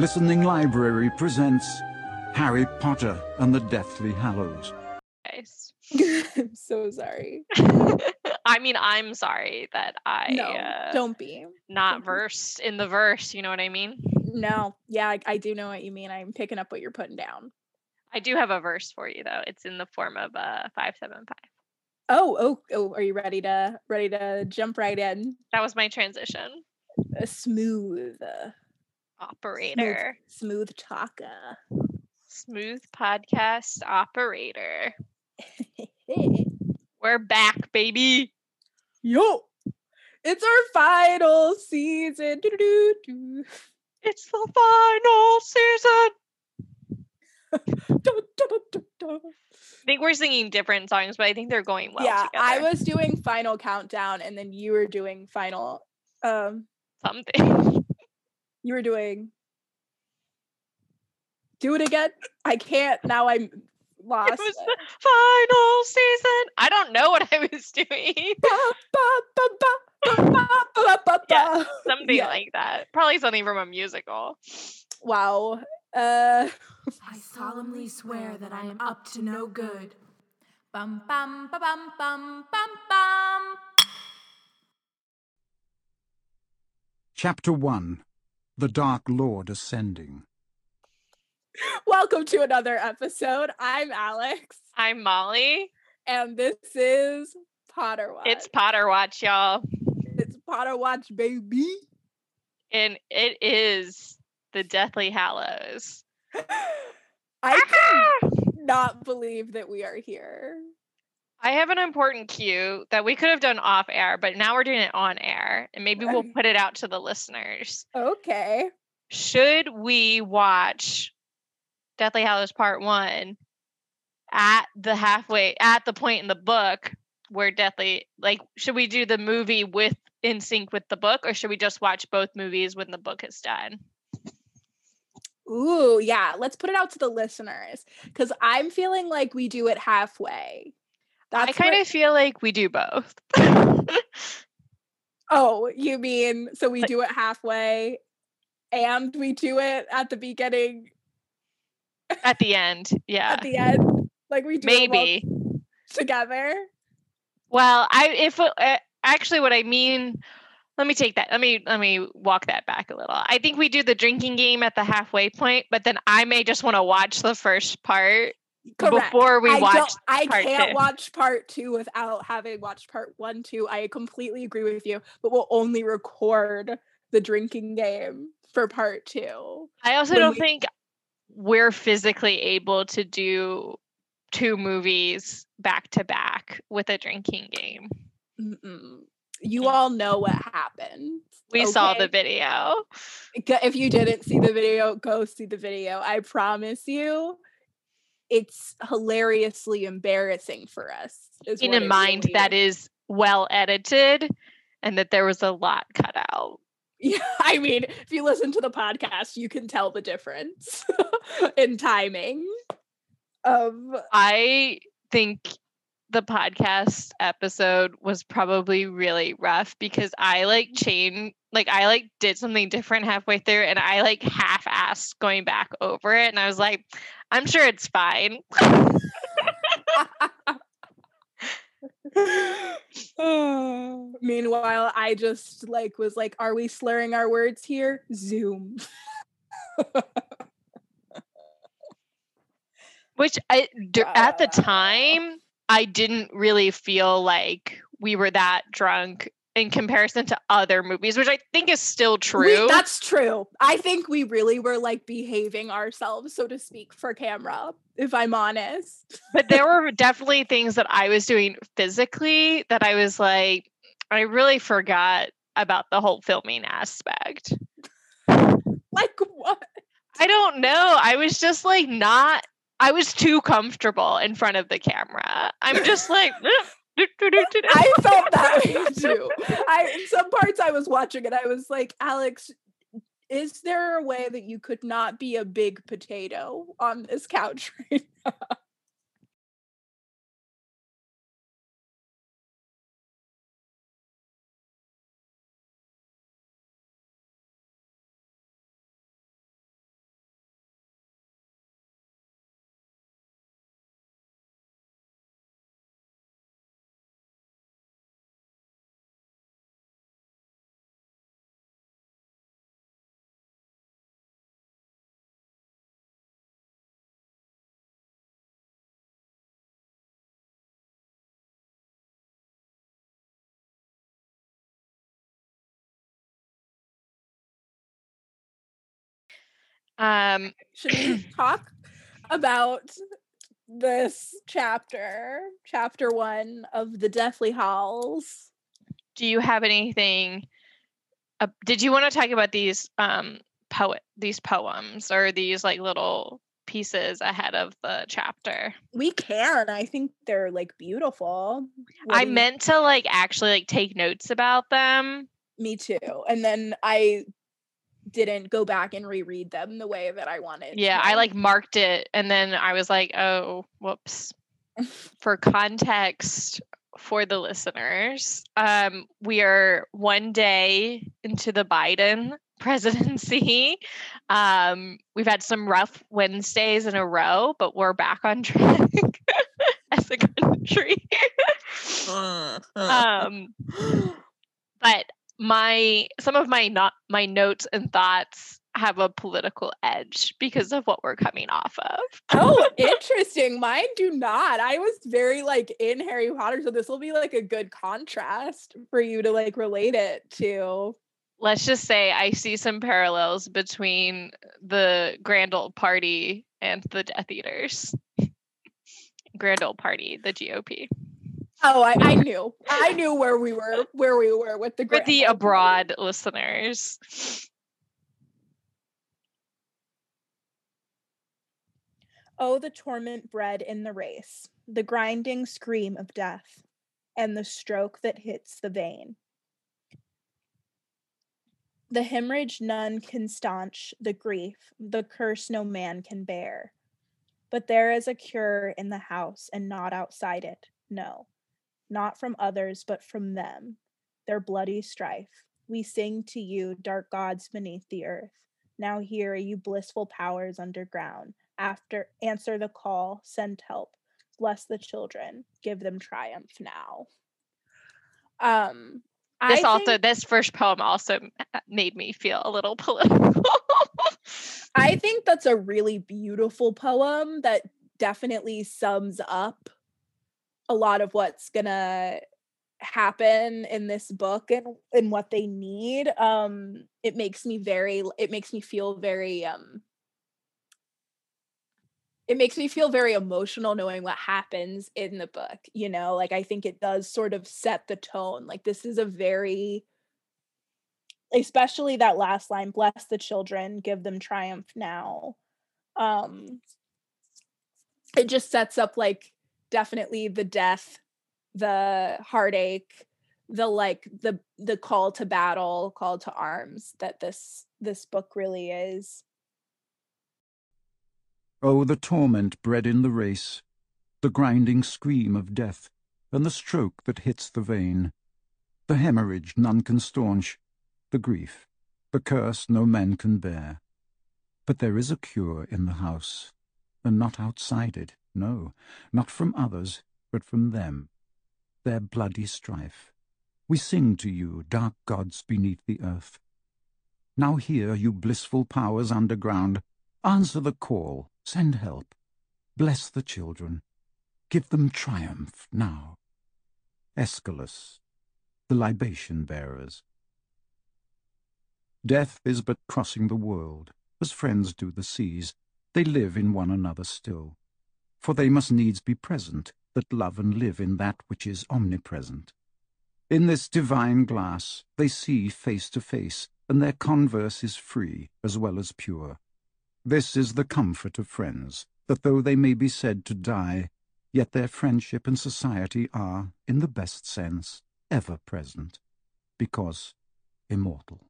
Listening Library presents Harry Potter and the Deathly Hallows. Guys. I'm so sorry. I mean, I'm sorry that I No, uh, don't be. not don't be. versed in the verse. You know what I mean? No, yeah, I, I do know what you mean. I'm picking up what you're putting down. I do have a verse for you though. It's in the form of uh five seven five. Oh, oh, oh! Are you ready to ready to jump right in? That was my transition. A smooth, uh, Operator, smooth talker. smooth podcast operator. We're back, baby. Yo, it's our final season. Doo-doo-doo-doo. It's the final season. I think we're singing different songs, but I think they're going well yeah, together. I was doing final countdown, and then you were doing final. Um, something. you were doing. Do it again. I can't now. I'm lost. It was the final season. I don't know what I was doing. Ba, ba, ba, ba, ba, ba, ba, ba, Yeah. Something Yeah. like that. Probably something from a musical. Wow. Uh, I solemnly swear that I am up to no good. Bum bum ba bum bum bum bum. Chapter 1 The Dark Lord Ascending. welcome to another episode. I'm Alex, I'm Molly. and this is Potter Watch. It's Potter Watch, y'all. it's Potter Watch, baby. And it is the Deathly Hallows. I ah! cannot believe that we are here. I have an important cue that we could have done off air, but now we're doing it on air. And maybe we'll put it out to the listeners. Okay. Should we watch Deathly Hallows Part 1 at the halfway, at the point in the book where Deathly, like, should we do the movie with in sync with the book, or should we just watch both movies when the book is done? Ooh, yeah. Let's put it out to the listeners because I'm feeling like we do it halfway. That's I kind what- of feel like we do both. Oh, you mean so we Like- do it halfway and we do it at the beginning at the end, yeah, at the end? Like we do it maybe. together? Well, I if uh, uh, actually what I mean, let me take that. Let me let me walk that back a little. I think we do the drinking game at the halfway point, but then I may just want to watch the first part Correct. before we I watch. don't, I can't two. watch part two without having watched part one, two. I completely agree with you, but we'll only record the drinking game for part two. I also don't we- think we're physically able to do two movies back to back with a drinking game. Mm-mm. You Mm. all know what happened. We saw the video. If you didn't see the video, go see the video. I promise you, it's hilariously embarrassing for us. Keeping in mind really that is well edited and that there was a lot cut out. Yeah, I mean, if you listen to the podcast, you can tell the difference in timing. Um, I think the podcast episode was probably really rough because I like chain like I like did something different halfway through and I like half assed going back over it and I was like, I'm sure it's fine. meanwhile, I just like was like, "Are we slurring our words here?" Zoom. Which I d- at the Uh. time I didn't really feel like we were that drunk in comparison to other movies, which I think is still We- true. that's true. I think we really were like behaving ourselves, so to speak, for camera. If I'm honest. but there were definitely things that I was doing physically that I was like, I really forgot about the whole filming aspect. Like what? I don't know. I was just like not. I was too comfortable in front of the camera. I'm just like. I felt that way too. I in some parts I was watching it, I was like, Alex, is there a way that you could not be a big potato on this couch right now? Um, Should we talk about this chapter, chapter one of the Deathly Hallows? do you have anything? Uh, did you want to talk about these um poet these poems or these like little pieces ahead of the chapter? We can. I think they're like beautiful. What I meant to like actually like take notes about them. me too. And then I didn't go back and reread them the way that I wanted. Yeah. I like marked it and then I was like, oh, whoops. For context for the listeners, um, we are one day into the Biden presidency. Um, we've had some rough Wednesdays in a row, but we're back on track as a country. um, but my some of my not my notes and thoughts have a political edge because of what we're coming off of. Oh, interesting. Mine do not. I was very like in Harry Potter, so this will be like a good contrast for you to like relate it to. Let's just say I see some parallels between the Grand Old Party and the Death Eaters. Grand Old Party, the GOP. Oh, I, I knew. I knew where we were, where we were with the For the abroad listeners. Oh, the torment bred in the race, the grinding scream of death, and the stroke that hits the vein. The hemorrhage none can staunch, the grief, the curse no man can bear. But there is a cure in the house and not outside it, no, not from others, but from them, their bloody strife. We sing to you, dark gods beneath the earth. Now hear you blissful powers underground after answer the call send help bless the children give them triumph now um This I also think, this first poem also made me feel a little political. i think that's a really beautiful poem that definitely sums up a lot of what's gonna happen in this book and and what they need um it makes me very it makes me feel very um it makes me feel very emotional knowing what happens in the book you know? Like i think it does sort of set the tone like this is a very especially that last line bless the children give them triumph now. Um it just sets up like definitely the death the heartache the like the the call to battle call to arms that this this book really is. Oh, the torment bred in the race, the grinding scream of death, and the stroke that hits the vein, the hemorrhage none can staunch, the grief, the curse no man can bear. But there is a cure in the house, and not outside it, no, not from others, but from them, their bloody strife. We sing to you, dark gods beneath the earth. Now hear, you blissful powers underground, answer the call, send help, bless the children, give them triumph now. Aeschylus, the libation bearers. Death is but crossing the world, as friends do the seas. They live in one another still. For they must needs be present, that love and live in that which is omnipresent. In this divine glass they see face to face, and their converse is free as well as pure. This is the comfort of friends, that though they may be said to die, yet their friendship and society are, in the best sense, ever present, because immortal.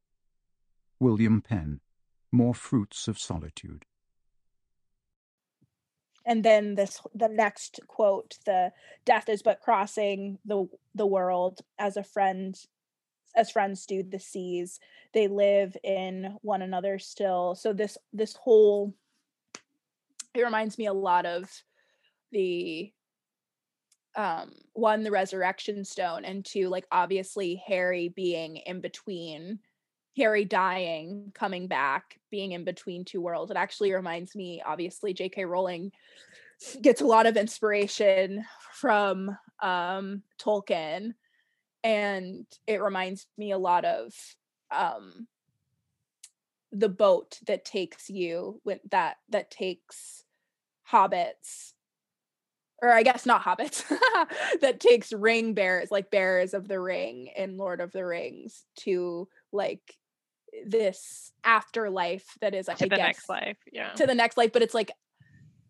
William Penn, More Fruits of Solitude. And then this the next quote the death is but crossing the the world as a friend as friends do the seas they live in one another still. So this this whole it reminds me a lot of the um one the resurrection stone and two like obviously harry being in between harry dying coming back being in between two worlds it actually reminds me obviously jk rowling gets a lot of inspiration from um tolkien and it reminds me a lot of um the boat that takes you with that that takes hobbits or I guess not hobbits that takes ring bearers like bearers of the ring in Lord of the Rings to like this afterlife that is to I the guess next life. Yeah. to the next life but it's like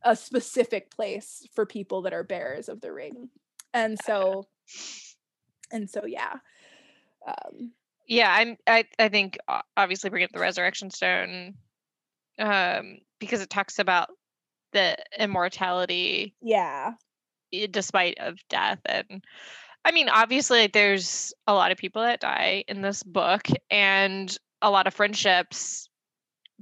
a specific place for people that are bearers of the ring and so and so yeah um yeah i'm i i think obviously bring up the resurrection stone um because it talks about the immortality yeah despite of death and i mean obviously like, there's a lot of people that die in this book and a lot of friendships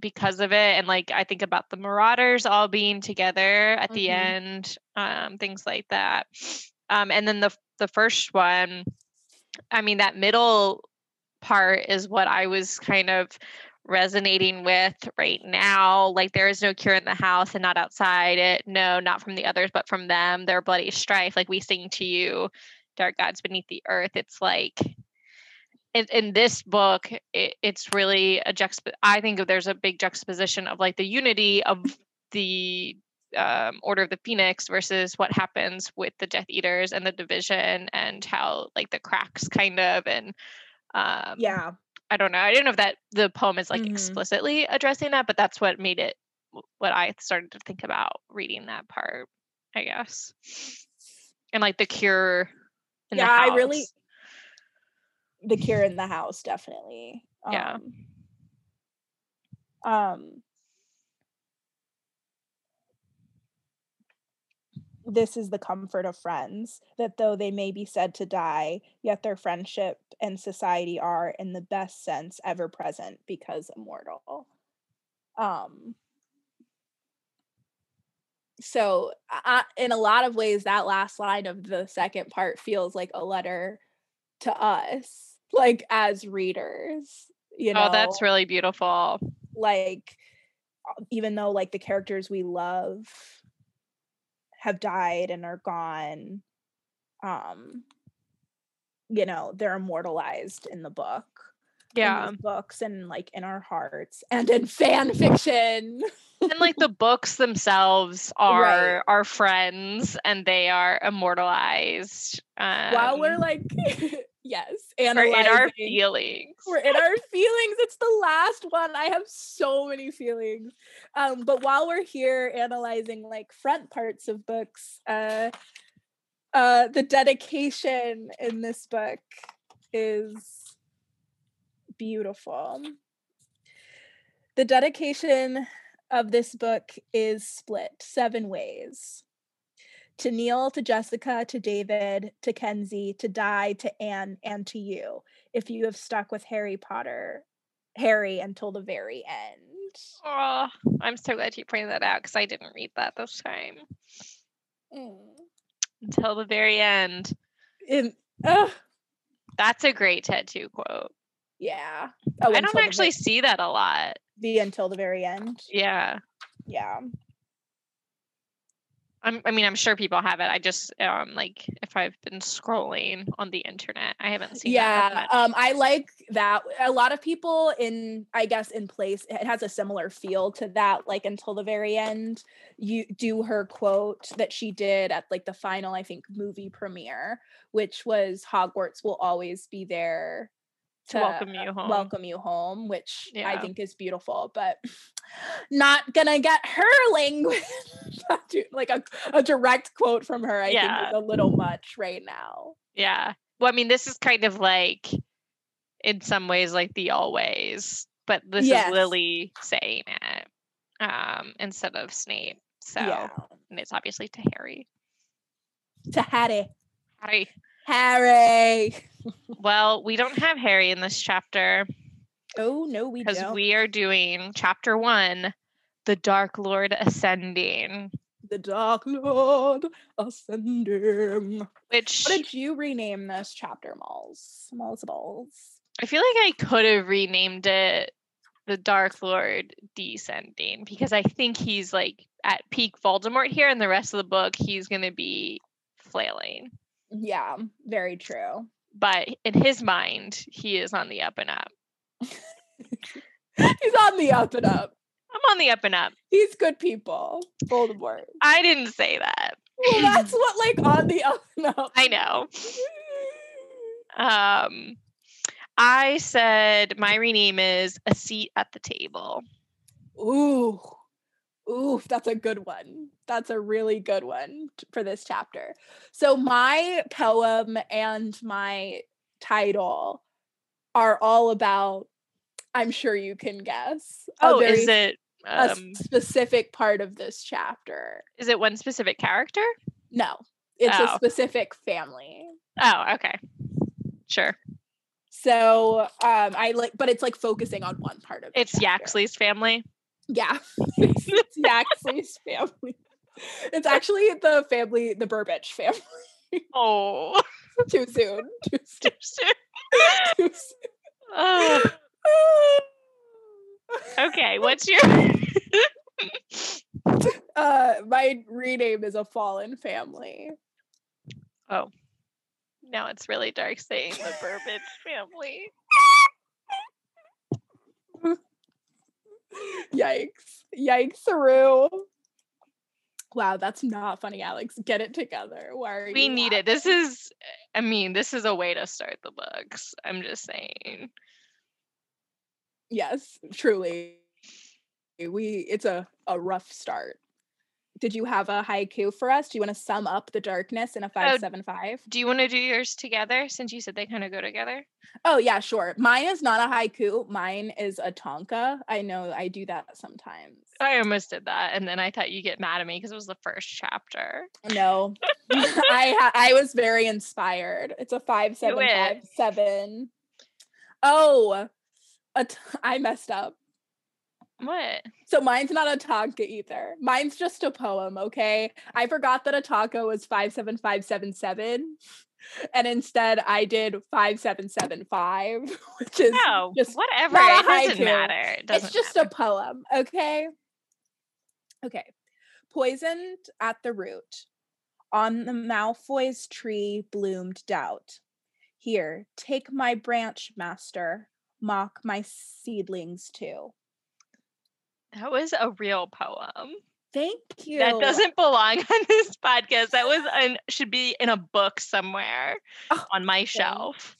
because of it and like i think about the marauders all being together at the Mhm. end um things like that um and then the the first one i mean that middle part is what i was kind of resonating with right now like there is no cure in the house and not outside it no not from the others but from them their bloody strife like we sing to you dark gods beneath the earth it's like in, in this book it, it's really a juxtap i think there's a big juxtaposition of like the unity of the um, order of the phoenix versus what happens with the death eaters and the division and how like the cracks kind of and um yeah i don't know i don't know if that the poem is like Mhm. explicitly addressing that but that's what made it what i started to think about reading that part i guess and like the cure Yeah, I really-. The care in the house definitely Yeah. um, um this is the comfort of friends that though they may be said to die yet their friendship and society are in the best sense ever present because immortal um so I, in a lot of ways that last line of the second part feels like a letter to us like as readers you know oh that's really beautiful. Like even though like the characters we love have died and are gone um you know they're immortalized in the book yeah. books and like in our hearts and in fan fiction. And like the books themselves are Right. our friends and they are immortalized um, while we're like yes we're in our feelings we're in our feelings it's the last one i have so many feelings. Um but while we're here analyzing like front parts of books uh uh the dedication in this book is beautiful. The dedication of this book is split seven ways to Neil, to Jessica, to David, to Kenzie, to Di, to Anne, and to you, if you have stuck with Harry Potter, Harry until the very end. oh i'm so glad you pointed that out because i didn't read that this time Mm. until the very end In, ugh, that's a great tattoo quote yeah. i Oh, don't until the actually see that a lot the until the very end. yeah Yeah. I'm, I mean, I'm sure people have it. I just um like if I've been scrolling on the internet, I haven't seen yeah um i like that a lot of people in i guess in place it has a similar feel to that like until the very end you do her quote that she did at like the final i think movie premiere which was hogwarts will always be there To welcome you home. welcome you home which i think is beautiful but not gonna get her language like a, a direct quote from her i Yeah. think is a little much right now yeah. Well, I mean, this is kind of like, in some ways, like the always, but this Yes. is Lily saying it um instead of Snape. So, yeah and it's obviously to Harry. to Harry. Harry. Harry. Well, we don't have Harry in this chapter Oh no, we because we are doing chapter one, the Dark Lord ascending, the Dark Lord ascending. which What did you rename this chapter, Malls? Malls balls. I feel like I could have renamed it the Dark Lord descending because I think he's like at peak Voldemort here, and the rest of the book he's gonna be flailing. Yeah, very true. But in his mind, he is on the up and up. He's on the up and up. I'm on the up and up. He's good people. Voldemort. I didn't say that. Well, that's what like on the up and up. I know. Um, I said my rename is a seat at the table. Ooh. Ooh, that's a good one. That's a really good one for this chapter. So my poem and my title are all about I'm sure you can guess. a Oh, very is it? a Um, specific part of this chapter. is it one specific character? No, it's a Oh. specific family. Oh, okay. Sure. So um I like but it's like focusing on one part of It's. Yaxley's family. Yeah. it's, Yaxley's family. It's actually the family, the Burbage family. Oh. Too soon. Too soon. Too oh. soon. Okay. What's your? uh my rename is a fallen family. Oh, now it's really dark saying the Burbage family. Yikes. Yikes through. Wow, that's not funny, Alex. Get it together. Why are We you need it. This is. I mean, this is a way to start the books. I'm just saying. Yes, truly. We it's a a rough start. Did you have a haiku for us? Do you want to sum up the darkness in a 575? Do you want to do yours together since you said they kind of go together? Oh, yeah, sure. Mine is not a haiku. Mine is a tanka. I know I do that sometimes. I almost did that, and then I thought you'd get mad at me because it was the first chapter. No. I I was very inspired. It's a 5757. Oh, a t- I messed up. What? So mine's not a tanka either. Mine's just a poem, okay? I forgot that a tanka was 57577 and instead I did 5775, which is No, just whatever. It doesn't haiku. matter. It doesn't it's just matter. a poem, okay? Okay. Poisoned at the root. On the Malfoy's tree bloomed doubt. Here, take my branch, master. Mock my seedlings too. That was a real poem. Thank you. That doesn't belong on this podcast. That was an should be in a book somewhere Oh, on my thanks. shelf.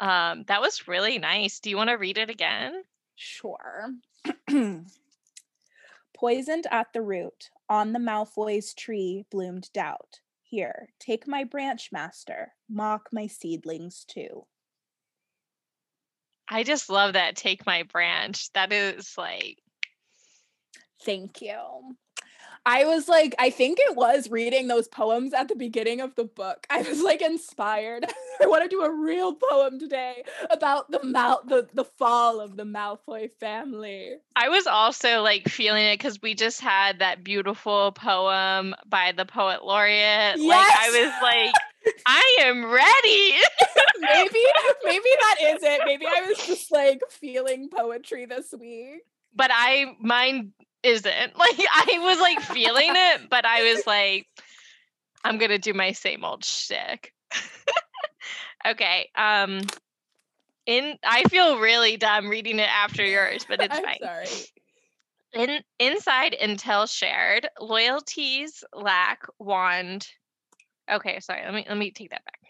Um, that was really nice. Do you want to read it again? Sure. Poisoned at the root, on the Malfoy's tree bloomed doubt. Here, take my branch, master. Mock my seedlings too. I just love that take my branch. That is like Thank you. I was like, I think it was reading those poems at the beginning of the book. I was like inspired. I want to do a real poem today about the Mal- the the fall of the Malfoy family. I was also like feeling it because we just had that beautiful poem by the poet laureate. Like I was like, I am ready. maybe maybe that is it. Maybe I was just like feeling poetry this week. But I mine isn't. Like I was like feeling it, but I was like, I'm gonna do my same old shtick. okay. Um in I feel really dumb reading it after yours, but it's I'm fine. sorry. In inside Intel shared, loyalties lack wand. Okay, sorry, let me let me take that back.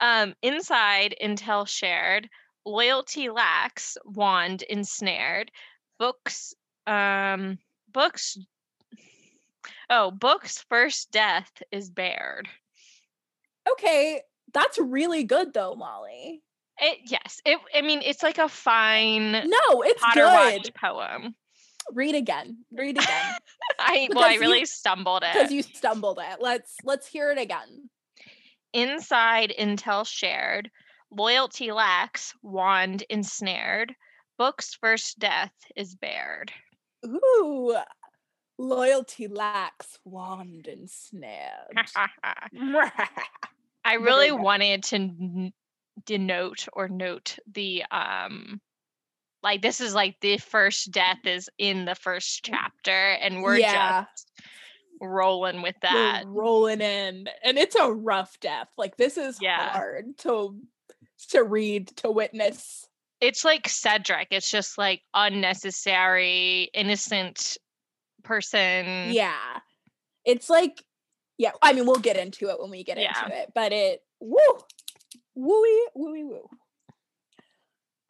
Um, inside Intel shared, loyalty lacks, wand ensnared, books um books oh books first death is bared Okay, that's really good though, Molly. it yes it i mean it's like a fine No, it's potter good. poem Read again. Read again. i well i Because you- really stumbled it Because you stumbled it. Let's let's hear it again. inside intel shared loyalty lacks wand ensnared books first death is bared Ooh. Loyalty lacks wand and snared. i really wanted to n- denote or note the um like this is like the first death is in the first chapter and we're Yeah. just rolling with We're that rolling in. And it's a rough death. Like this is Yeah. hard to to read, to witness. It's like Cedric. It's just like unnecessary, innocent person. Yeah. It's like, yeah, I mean, we'll get into it when we get Yeah. into it, but it, woo, wooey, wooey, woo.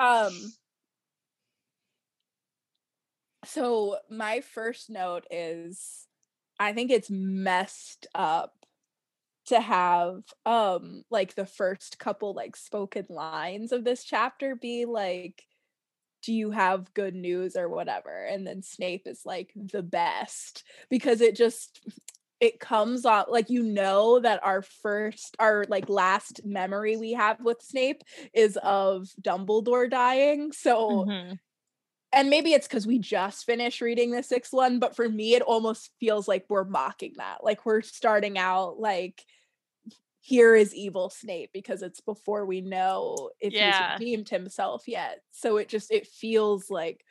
Um, so my first note is I think it's messed up to have um like the first couple like spoken lines of this chapter be like do you have good news or whatever and then Snape is like the best because it just it comes off like you know that our first our like last memory we have with Snape is of Dumbledore dying so Mhm. And maybe it's because we just finished reading the sixth one, but for me, it almost feels like we're mocking that. Like we're starting out like, here is evil Snape because it's before we know if Yeah. he's redeemed himself yet. So it just it feels like,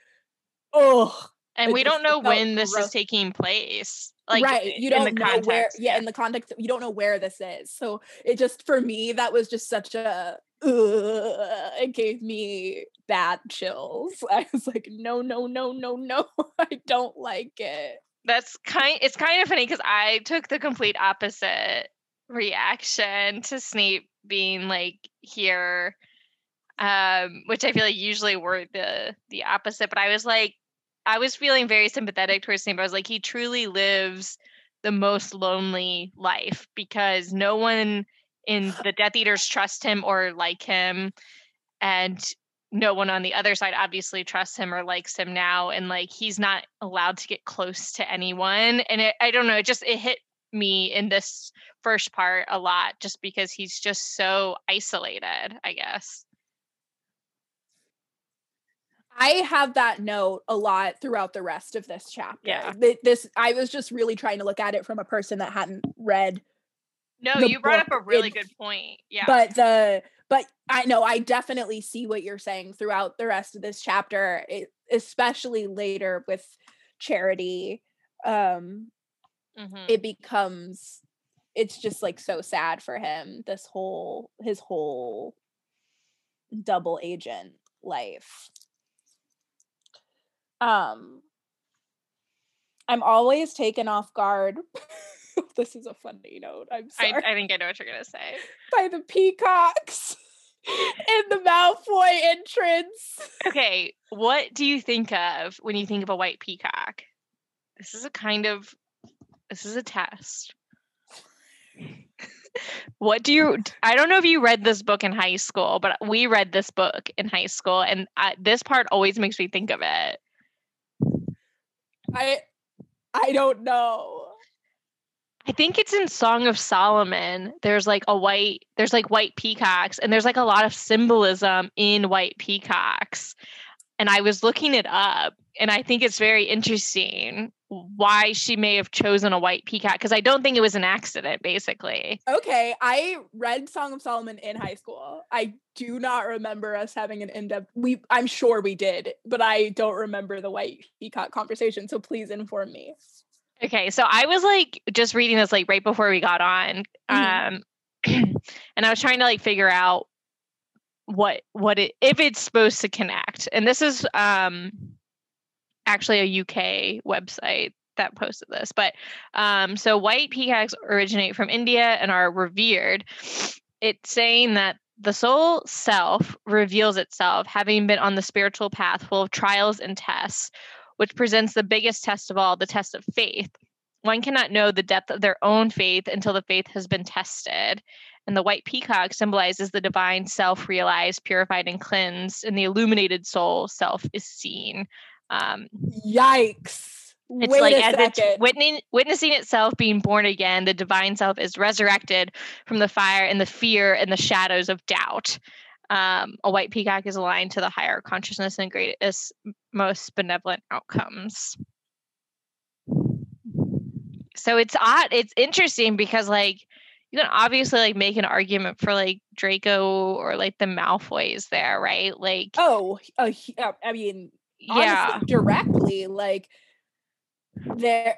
oh, And we don't know when this is taking place. Like right. You don't know where, yeah, in the context, you don't know where this is. So it just for me, that was just such a. It gave me bad chills. I was like, no, no, no, no, no. I don't like it. That's kind it's kind of funny because I took the complete opposite reaction to Snape being like here. Um, which I feel like usually were the the opposite, but I was like I was feeling very sympathetic towards Snape. I was like, he truly lives the most lonely life because no one in the Death Eaters trust him or like him. And no one on the other side obviously trusts him or likes him now. And like he's not allowed to get close to anyone. And it, I don't know, it just it hit me in this first part a lot just because he's just so isolated, I guess. I have that note a lot throughout the rest of this chapter. Yeah. This I was just really trying to look at it from a person that hadn't read No, you brought up a really in- good point. Yeah. but the but I know I definitely see what you're saying throughout the rest of this chapter, it, especially later with Charity. Um Mhm. it becomes it's just like so sad for him this whole his whole double agent life um i'm always taken off guard this is a funny note i'm I, sorry I think I know what you're gonna say. by the peacocks in the malfoy entrance Okay, what do you think of when you think of a white peacock? This is a kind of this is a test. what do you I don't know if you read this book in high school, but we read this book in high school and I, this part always makes me think of it. i i don't know I think it's in Song of Solomon. There's like a white, there's like white peacocks, and there's like a lot of symbolism in white peacocks. And I was looking it up, and I think it's very interesting why she may have chosen a white peacock because I don't think it was an accident, basically. Okay, I read Song of Solomon in high school. I do not remember us having an in-depth we I'm sure we did, but I don't remember the white peacock conversation, so please inform me. Okay, so I was like just reading this like right before we got on, um, and I was trying to like figure out what what it if it's supposed to connect. And this is um actually a UK website that posted this, but um, so white peacocks originate from India and are revered. It's saying that the soul self reveals itself, having been on the spiritual path full of trials and tests which presents the biggest test of all, the test of faith. One cannot know the depth of their own faith until the faith has been tested. And the white peacock symbolizes the divine self realized, purified, and cleansed, and the illuminated soul self is seen. Um, Yikes. it's Wait like as it's second. witnessing, witnessing itself being born again, the divine self is resurrected from the fire and the fear and the shadows of doubt. Um, a white peacock is aligned to the higher consciousness and greatest, most benevolent outcomes. So it's odd. It's interesting because, like, you can obviously like make an argument for like Draco or like the Malfoys there, right? Like, Oh, uh, I mean, yeah, directly, like they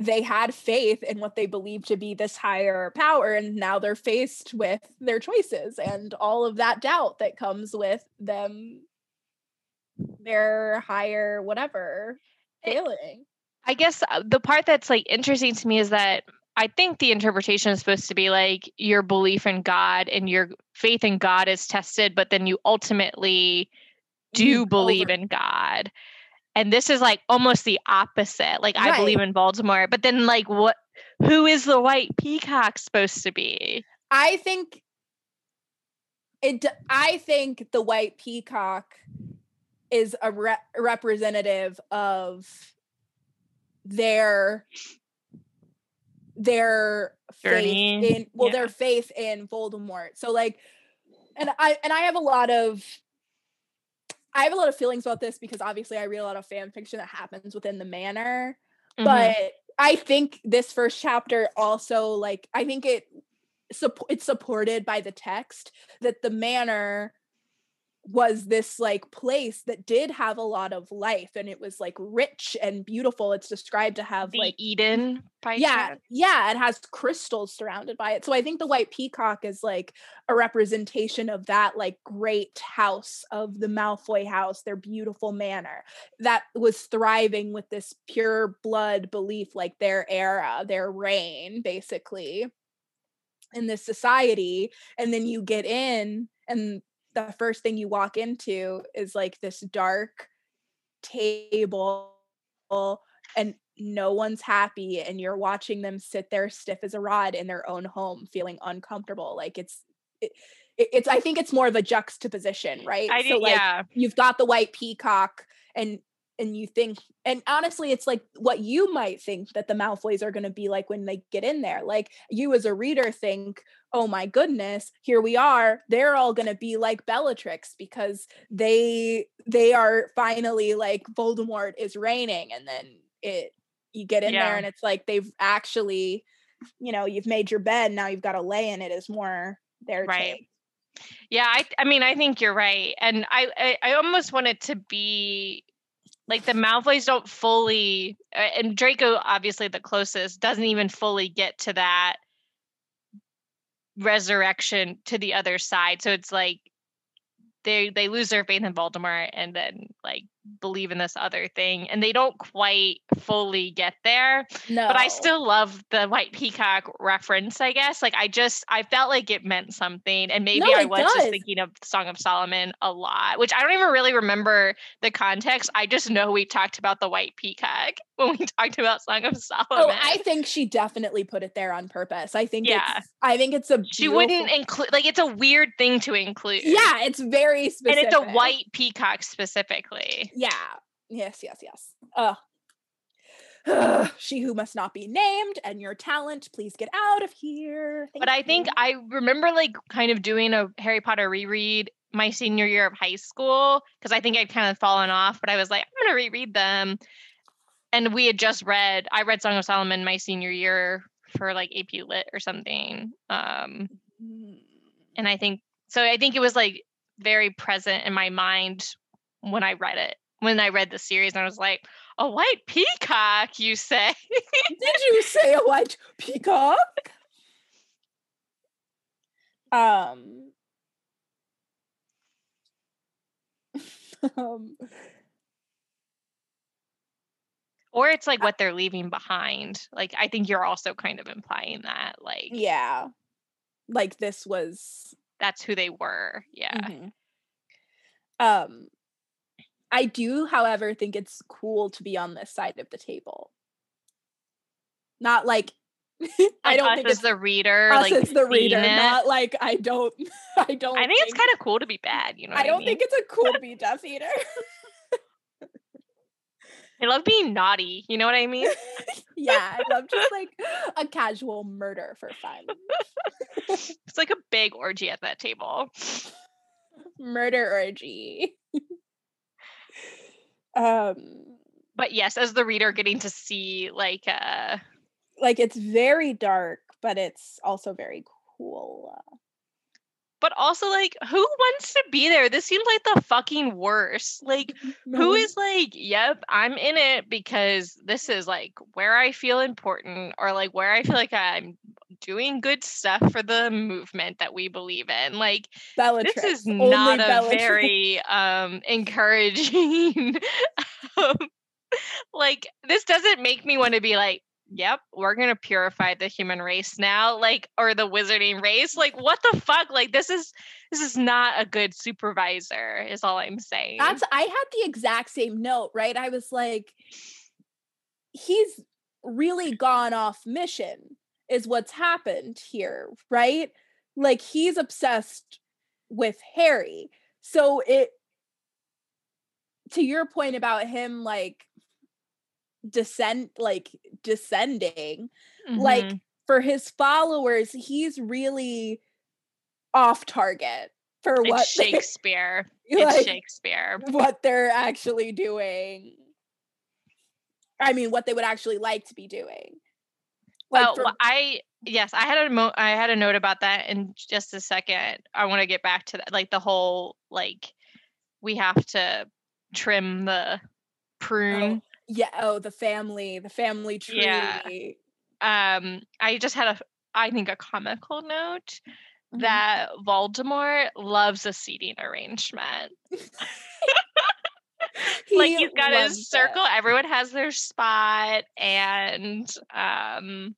they had faith in what they believed to be this higher power, and now they're faced with their choices and all of that doubt that comes with them their higher whatever failing. I guess uh, the part that's like interesting to me is that I think the interpretation is supposed to be like your belief in God and your faith in God is tested, but then you ultimately do You believe over- in God. And this is like almost the opposite. Like I believe in Voldemort, but then like what who is the white peacock supposed to be? I think it. i think the white peacock is a re- representative of their their Journey, faith in well yeah. their faith in Voldemort. So like, and I and I have a lot of. I have a lot of feelings about this because obviously I read a lot of fan fiction that happens within the manor Mhm. but I think this first chapter also like I think it it's supported by the text that the manor was this like place that did have a lot of life and it was like rich and beautiful. It's described to have the like Eden by yeah chance? yeah it has crystals surrounded by it. So i think the white peacock is like a representation of that like great house of the malfoy house their beautiful manor that was thriving with this pure blood belief like their era their reign basically in this society. And then you get in and the first thing you walk into is like this dark table and no one's happy and you're watching them sit there stiff as a rod in their own home feeling uncomfortable like it's it, it- it's i think it's more of a juxtaposition right I did, like yeah. you've got the white peacock and and you think and honestly it's like what you might think that the malfoys are going to be like when they get in there like you as a reader think oh my goodness here we are they're all going to be like bellatrix because they they are finally like voldemort is reigning and then it you get in Yeah. there and it's like they've actually you know you've made your bed now you've got to lay in it is more their Right. take Yeah, I I mean I think you're right. And I I, I almost want it to be like the Malfoys don't fully and Draco obviously the closest doesn't even fully get to that resurrection to the other side. So it's like they they lose their faith in Voldemort and then like believe in this other thing and they don't quite fully get there no but I still love the white peacock reference, I guess. Like I just I felt like it meant something. And maybe No, I was does. just thinking of Song of Solomon a lot, which I don't even really remember the context. I just know we talked about the white peacock when we talked about Song of Solomon. Oh, I think she definitely put it there on purpose. I think Yeah. it's I think it's a she wouldn't include like it's a weird thing to include. Yeah, it's very specific And it's a white peacock specifically. Yeah. Yes, yes, yes. Ugh. she who must not be named and your talent, please get out of here. But I Thank think you. I remember like kind of doing a Harry Potter reread my senior year of high school because I think I'd kind of fallen off, but I was like, I'm gonna reread them. And we had just read, I read Song of Solomon my senior year for like AP Lit or something. Um, Mm. and I think so I think it was like very present in my mind when I read it. When I read the series, and I was like, "A white peacock," you say? Did you say a white peacock? Um, um or it's like what they're leaving behind. Like I think you're also kind of implying that, like yeah. Like this was that's who they were. Yeah. Mhm. Um, I do, however, think it's cool to be on this side of the table. Not like I don't us think as it's the reader, us like as the reader, it. not like I don't. I don't. I think it's kind of cool to be bad. You know, I don't mean? think it's a cool to be Death Eater. I love being naughty. You know what I mean? yeah, I love just like a casual murder for fun. it's like a big orgy at that table. Murder orgy. Um, But yes, as the reader, getting to see like uh like it's very dark, but it's also very cool. But also like who wants to be there? This seems like the fucking worst. Like no who is like, yep, I'm in it because this is like where I feel important or like where I feel like I'm doing good stuff for the movement that we believe in. Like Bellatrix. this is Only not a Bellatrix. very um encouraging um, like this doesn't make me want to be like yep we're gonna purify the human race now like or the wizarding race like what the fuck like this is this is not a good supervisor is all i'm saying That's I had the exact same note, right? I was like, he's really gone off mission, is what's happened here, right? Like he's obsessed with Harry. So it to your point about him like descend like descending, like Mhm. for his followers, he's really off target for it's what they- shakespeare it's like, shakespeare what they're actually doing. I mean, what they would actually like to be doing. Like well, for- wh- I yes, I had a mo- I had a note about that in just a second. I want to get back to that, like the whole like we have to trim the prune. Yeah, oh, the family, the family tree. Yeah. Um, I just had a I think a comical note Mhm. that Voldemort loves a seating arrangement. like He he's got his it. circle everyone has their spot and um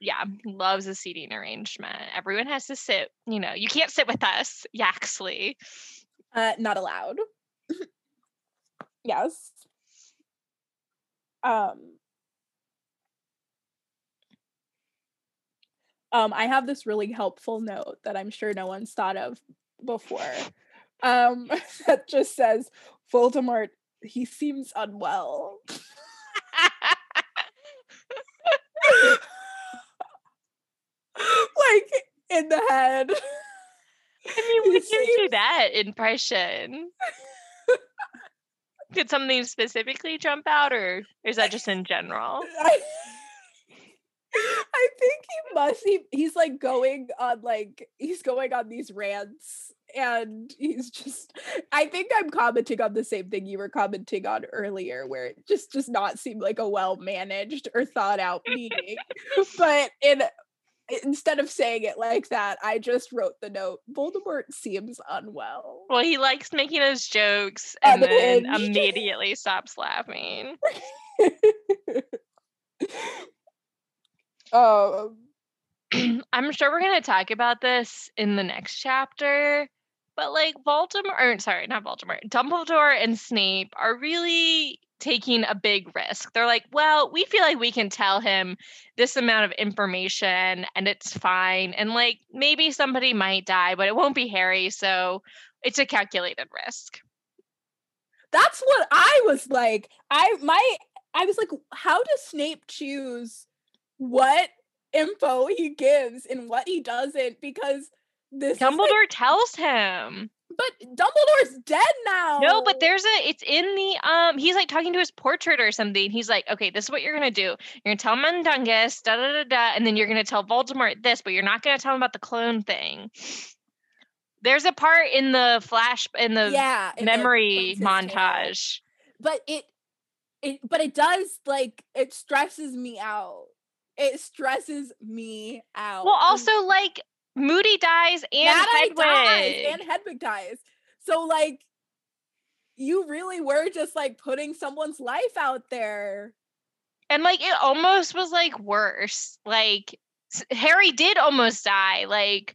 yeah loves a seating arrangement everyone has to sit you know you can't sit with us yaxley Uh, not allowed. yes. Um. Um, I have this really helpful note that I'm sure no one's thought of before. Um, that just says Voldemort. He seems unwell. like in the head. i mean we gives you that impression did something specifically jump out or is that just in general? I, I think he must he, he's like going on like he's going on these rants and he's just I think I'm commenting on the same thing you were commenting on earlier where it just does not seem like a well managed or thought out meeting but in instead of saying it like that I just wrote the note Voldemort seems unwell. Well he likes making those jokes and then immediately stops laughing. Um. I'm sure we're gonna talk about this in the next chapter, but like Voldemort, sorry, not Voldemort, Dumbledore and Snape are really taking a big risk. They're like, well, we feel like we can tell him this amount of information and it's fine, and like maybe somebody might die, but it won't be Harry, so it's a calculated risk. that's what I was like. I my I was like, how does Snape choose what info he gives and what he doesn't? Because this is, like- Dumbledore tells him. But Dumbledore's dead now. No, but there's a it's in the um he's like talking to his portrait or something. He's like, okay, this is what you're gonna do. You're gonna tell Mundungus, da da da da, and then you're gonna tell Voldemort this, but you're not gonna tell him about the clone thing. There's a part in the flash in the yeah the memory montage. But it it but it does like it stresses me out. It stresses me out. Well, also like Moody dies and Mad Hedwig. dies and Hedwig dies. So like you really were just like putting someone's life out there. And like it almost was like worse. Like Harry did almost die. Like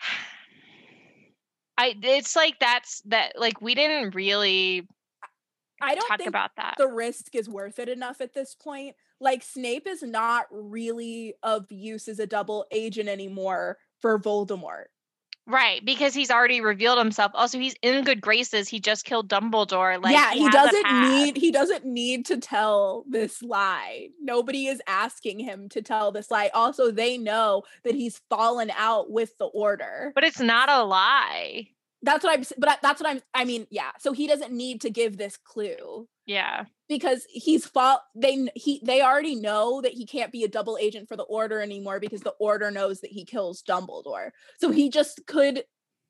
I it's like that's that like we didn't really I don't talk think about that. the risk is worth it enough at this point. Like Snape is not really of use as a double agent anymore for Voldemort. right, because he's already revealed himself. Also, he's in good graces. He just killed Dumbledore. Like yeah, he, a doesn't need he doesn't need to tell this lie. Nobody is asking him to tell this lie. Also, they know that he's fallen out with the order. But it's not a lie. that's what I'm but that's what I'm I mean, yeah. So he doesn't need to give this clue Yeah. because he's fall they he they already know that he can't be a double agent for the order anymore because the order knows that he kills Dumbledore. So he just could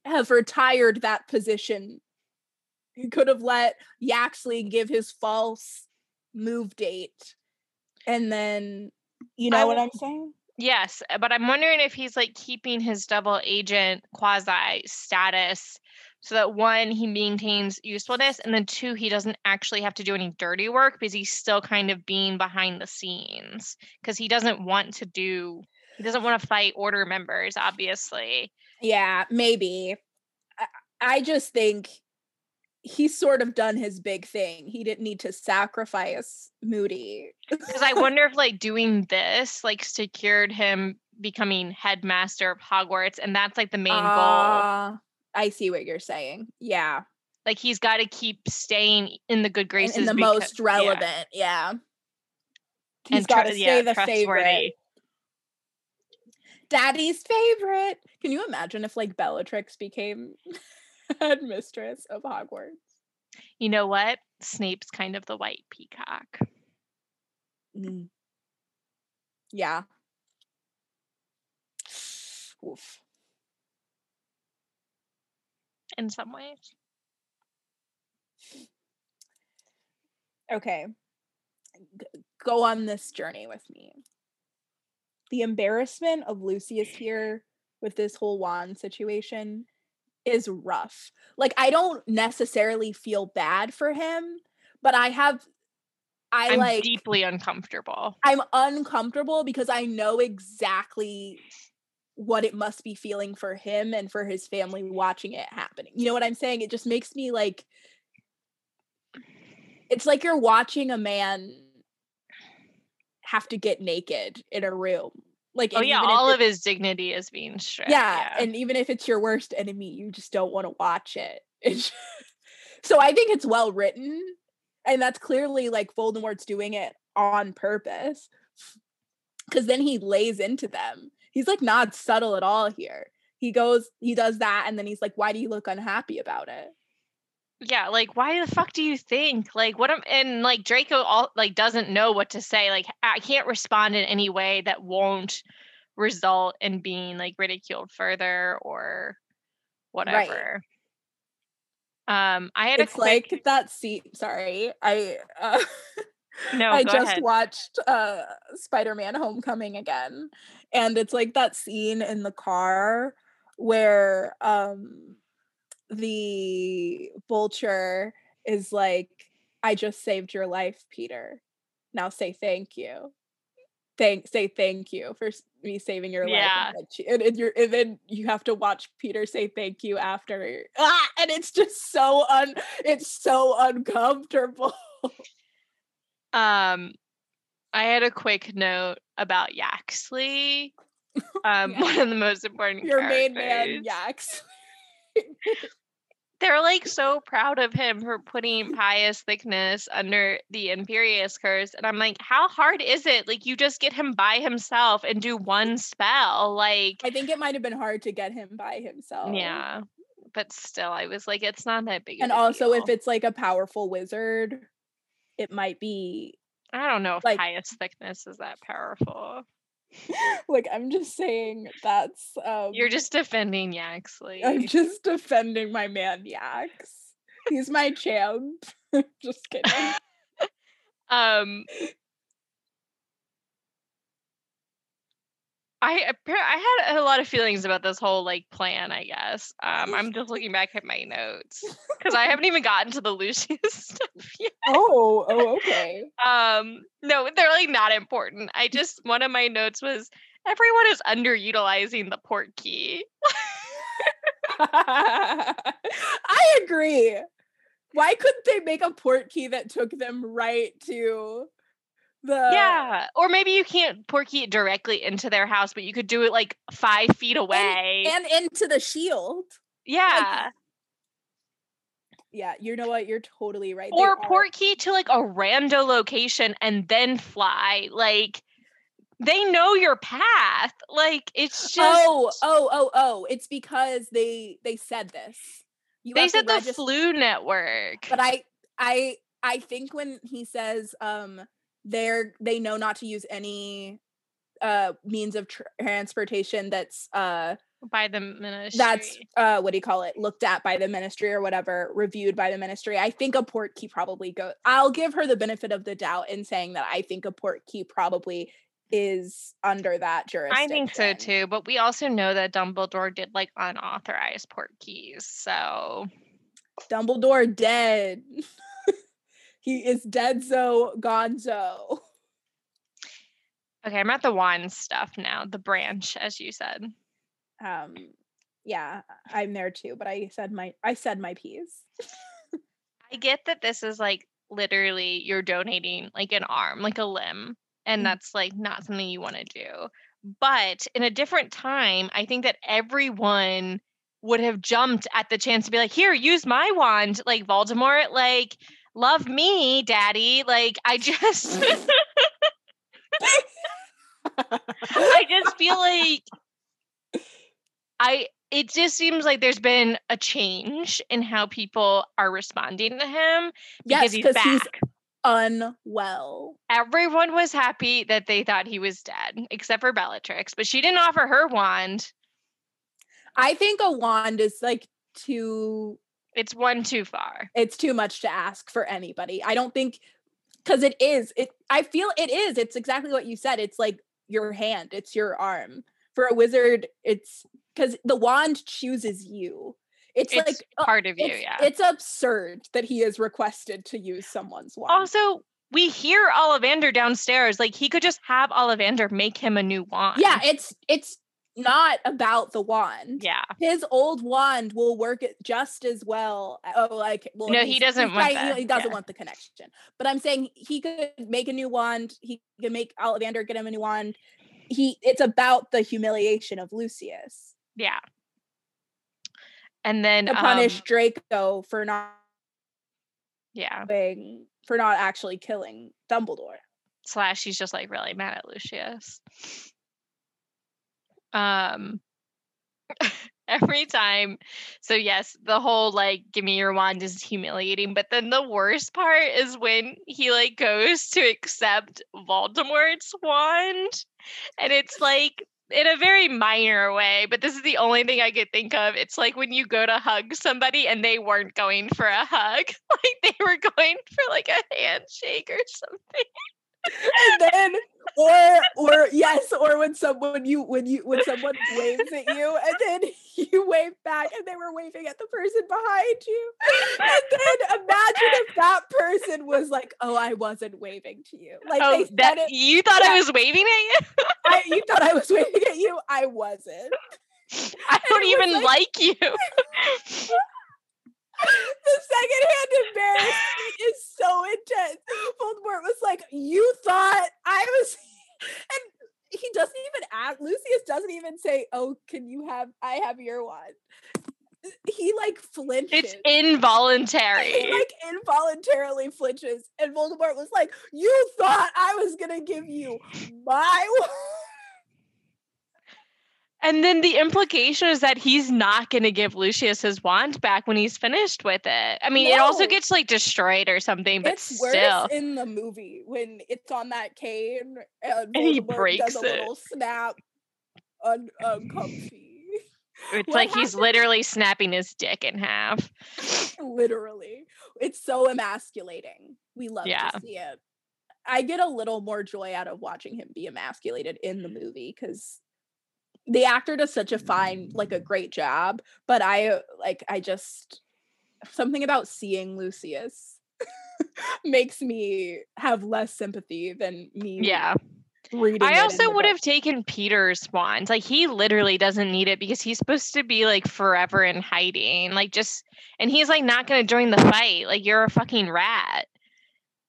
have retired that position. He could have let Yaxley give his false move date and then You know I what I'm saying? Yes, but I'm wondering if he's like keeping his double agent quasi status so that one, he maintains usefulness, and then two, he doesn't actually have to do any dirty work because he's still kind of being behind the scenes because he doesn't want to do, he doesn't want to fight order members, obviously. Yeah, maybe. I, I just think he's sort of done his big thing. He didn't need to sacrifice Moody. Because I wonder if like doing this like secured him becoming headmaster of Hogwarts, and that's like the main goal. Ah. I see what you're saying. Yeah. Like he's got to keep staying in the good graces. in the because- most relevant. Yeah. He's And got to yeah, stay the favorite. Daddy's favorite. Can you imagine if like Bellatrix became headmistress of Hogwarts? You know what? Snape's kind of the white peacock. Mm. Yeah. Oof. In some ways. Okay. G- go on this journey with me. The embarrassment of Lucius here with this whole wand situation is rough. Like I don't necessarily feel bad for him, but I have I I'm like deeply uncomfortable. I'm uncomfortable because I know exactly what it must be feeling for him and for his family watching it happening. You know what I'm saying? It just makes me like it's like you're watching a man have to get naked in a room. Like Oh yeah, all of his dignity is being stripped. yeah, and even if it's your worst enemy, you just don't want to watch it. It's- so I think it's well written, and that's clearly like Voldemort's doing it on purpose. Because then he lays into them. He's like not subtle at all here. He goes, he does that, and then he's like, "Why do you look unhappy about it?" yeah, like why the fuck do you think? Like what am and like Draco all like doesn't know what to say. Like I can't respond in any way that won't result in being like ridiculed further or whatever. Um I had It's a quick like that scene. Sorry, I. Uh, no, I just ahead. watched uh Spider-Man Homecoming again and it's like that scene in the car where um the vulture is like I just saved your life Peter. Now say thank you. Thank say thank you for me saving your Yeah. life and, then she- and, and you're and then you have to watch Peter say thank you after ah, and it's just so un it's so uncomfortable. Um, I had a quick note about Yaxley. Um, Yeah. one of the most important. your main man characters. Yax. They're like so proud of him for putting Pius Thicknesse under the Imperius curse, and I'm like, how hard is it? Like, you just get him by himself and do one spell, like, I think it might have been hard to get him by himself. yeah. But still, I was like, it's not that big. And of a also, if it's like a powerful wizard, it might be I don't know if like- Pius Thicknesse is that powerful. like I'm just saying that's um You're just defending Yaxley. I'm just defending my man Yax. He's my champ. just kidding. um I I had a lot of feelings about this whole like plan, I guess. Um I'm just looking back at my notes cuz I haven't even gotten to the Lucius stuff yet. Oh, oh, okay. Um no, they're like not important. I just one of my notes was everyone is underutilizing the port key. I agree. Why couldn't they make a port key that took them right to the yeah, or maybe you can't port key it directly into their house, but you could do it like 5 feet away. and into the shield? yeah. Yeah, you know what? You're totally right. Or key to like a rando location and then fly. Like they know your path. Like it's just Oh, oh, oh, oh! It's because they they said this. You they said the Floo Network. but I I I think when he says um they're they know not to use any uh means of tr- transportation that's uh by the ministry. that's uh what do you call it looked at by the ministry or whatever reviewed by the ministry i think a port key probably go i'll give her the benefit of the doubt in saying that i think a port key probably is under that jurisdiction. I think so too, but we also know that Dumbledore did like unauthorized port keys. So Dumbledore dead. he is dead so gonzo. Okay, I'm at the wand stuff now, the branch, as you said. Um yeah, I'm there too, but I said my I said my piece. I get that this is like literally you're donating like an arm, like a limb, and Mm. that's like not something you want to do. But in a different time, I think that everyone would have jumped at the chance to be like, "Here, use my wand." Like Voldemort, like love me, daddy. Like I just I just feel like I it just seems like there's been a change in how people are responding to him because yes, he's back. he's unwell. Everyone was happy that they thought he was dead, except for Bellatrix, but she didn't offer her wand. I think a wand is like too It's one too far. it's too much to ask for anybody. I don't think because it is. It I feel it is. It's exactly what you said. It's like your hand. It's your arm. For a wizard, it's because the wand chooses you. It's, It's like uh, part of you, yeah. It's absurd that he is requested to use someone's wand. Also, we hear Ollivander downstairs. Like he could just have Ollivander make him a new wand. yeah, it's it's not about the wand. yeah. His old wand will work just as well. Oh, like well, No, he doesn't want trying- that, He doesn't yeah. want the connection. But I'm saying he could make a new wand. He could make Ollivander get him a new wand. He. It's about the humiliation of Lucius Yeah. And then to punish um, Draco for not yeah. being, for not actually killing Dumbledore. slash he's just like really mad at Lucius. Um every time so yes, the whole like give me your wand is humiliating, but then the worst part is when he like goes to accept Voldemort's wand and it's like in a very minor way, but this is the only thing I could think of. It's like when you go to hug somebody and they weren't going for a hug, like they were going for like a handshake or something. And then or or yes or when someone you when you when someone waves at you and then you wave back and they were waving at the person behind you. And then imagine if that person was like oh i wasn't waving to you. Like oh, they that said it you thought I was waving at you? I, you thought i was waving at you? I wasn't. I don't even like- like you. the secondhand embarrassment is so intense. Voldemort was like you thought i was and he doesn't even ask lucius doesn't even say oh can you have i have your one he like flinches. It's involuntary. he like involuntarily flinches and voldemort was like you thought i was gonna give you my one And then the implication is that he's not going to give Lucius his wand back when he's finished with it. I mean, it also gets like destroyed or something, but it's still. in the movie when it's on that cane uh, and, And he breaks does a it. little snap un- uncomfy. Um, it's what like he's literally snapping his dick in half. Literally. It's so emasculating. We love Yeah. to see it. I get a little more joy out of watching him be emasculated in the movie because the actor does such a fine, like a great job. But I like, I just something about seeing Lucius makes me have less sympathy than me Yeah. reading. I also would book. have taken Peter's wand. Like he literally doesn't need it because he's supposed to be like forever in hiding. Like just and he's like not gonna join the fight. Like you're a fucking rat.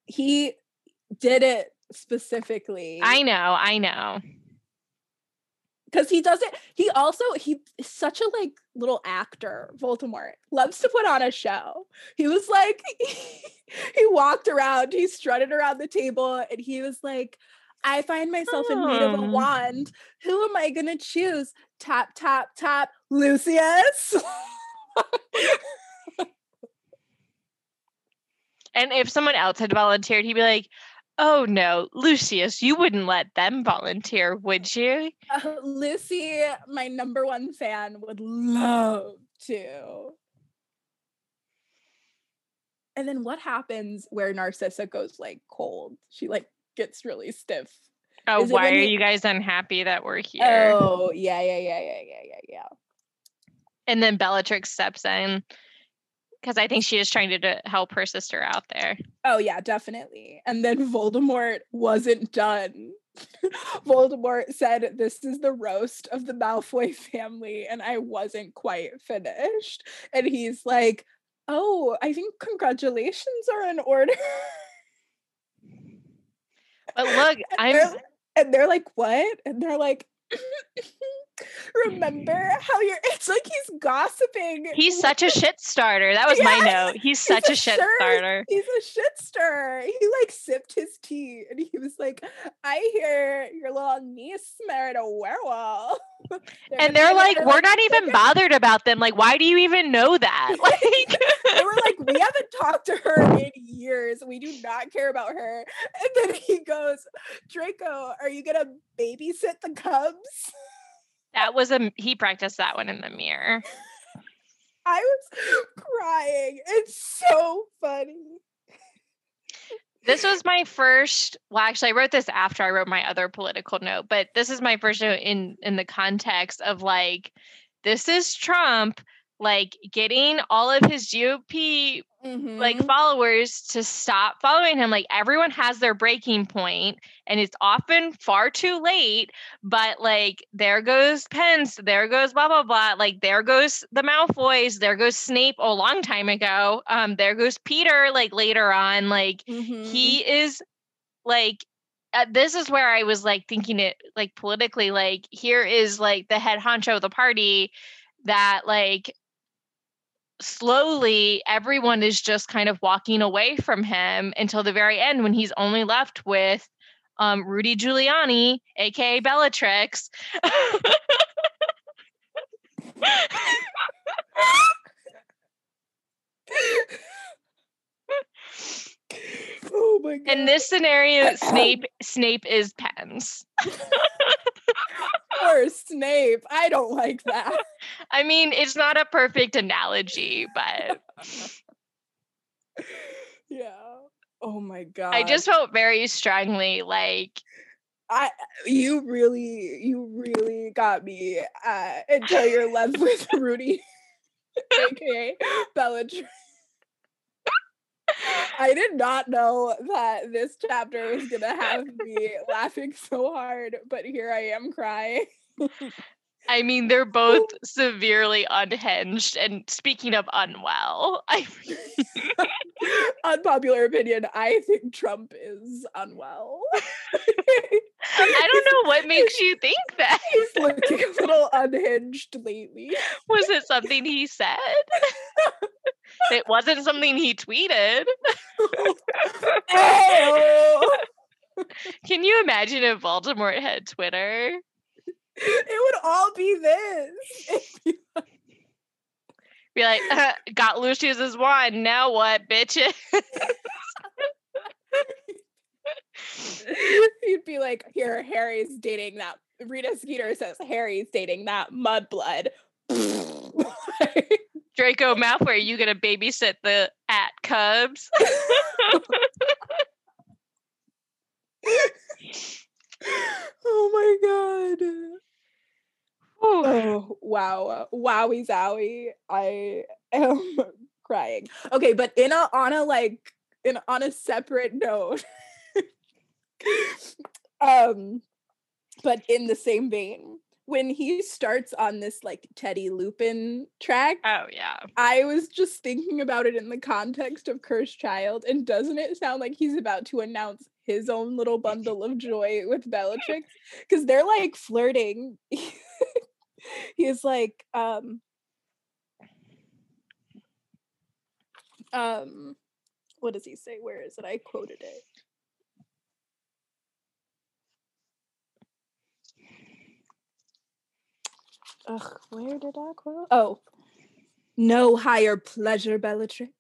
he did it specifically. I know, I know. Because he doesn't he also he is such a like little actor voldemort loves to put on a show. He was like he walked around he strutted around the table and he was like i find myself in need of a Oh. wand. Who am i gonna choose? Tap tap tap lucius. And if someone else had volunteered, he'd be like, Oh no, Lucius, you wouldn't let them volunteer, would you? Uh, lucy my number one fan would love to and then what happens where narcissa goes like cold she like gets really stiff Oh, Is why are he- you guys unhappy that we're here? Oh, yeah, yeah, yeah, yeah, yeah, yeah, yeah. And then Bellatrix steps in because I think she is trying to d- help her sister out there. Oh yeah, definitely. And then Voldemort wasn't done. Voldemort said, "This is the roast of the Malfoy family," and I wasn't quite finished. And he's like, "Oh, I think congratulations are in order." But look, I'm they're- and they're like, "What?" And they're like. Remember mm. how you're it's like he's gossiping. he's such a shit starter. That was my note. He's such a a shit starter. He's a shit stirrer. He like sipped his tea and he was like, I hear your little niece married a werewolf. And they're like, we're not even "Look at-" bothered about them. Like, why do you even know that? Like, They were like, we haven't talked to her in years. We do not care about her. And then he goes, Draco, are you gonna babysit the cubs? That was a he practiced that one in the mirror. I was crying. It's so funny. This was my first. Well, actually, I wrote this after I wrote my other political note, but this is my first note in in the context of like, this is Trump like getting all of his GOP like Mhm. followers to stop following him. Like everyone has their breaking point, and it's often far too late. But like there goes Pence, there goes blah blah blah. Like there goes the Malfoys, there goes Snape a long time ago. Um, there goes Peter. Like later on, like Mhm. he is like. Uh, this is where I was like thinking it like politically like here is like the head honcho of the party that like slowly everyone is just kind of walking away from him until the very end when he's only left with um, Rudy Giuliani, aka Bellatrix. oh my god. In this scenario, Snape Snape is Pence. or Snape. I don't like that. I mean, it's not a perfect analogy, but yeah. Oh my god. I just felt very strongly like I you really you really got me uh until you're left with Rudy aka Bellatrix. I did not know that this chapter was gonna have me laughing so hard, but here I am crying. I mean, they're both severely unhinged. And speaking of unwell, I Unpopular opinion, I think Trump is unwell. I don't know what makes you think that. He's looking a little unhinged lately. Was it something he said? It wasn't something he tweeted. Can you imagine if Voldemort had Twitter? it would all be this. Be like, uh, got Lucius's wand. Now what, bitches? You'd be like, here, Harry's dating that. Rita Skeeter says Harry's dating that mudblood. Draco Malfoy, are you gonna babysit the at Cubs? oh my god. Whew. Oh wow. Wowie zowie. I am crying. Okay, but in a on a like in on a separate note. um but in the same vein, when he starts on this like Teddy Lupin track, Oh yeah. I was just thinking about it in the context of Cursed Child, and doesn't it sound like he's about to announce his own little bundle of joy with Bellatrix? Because they're like flirting. he's like, um, um, what does he say? Where is it? I quoted it. Ugh, where did I quote? Oh, no higher pleasure, Bellatrix.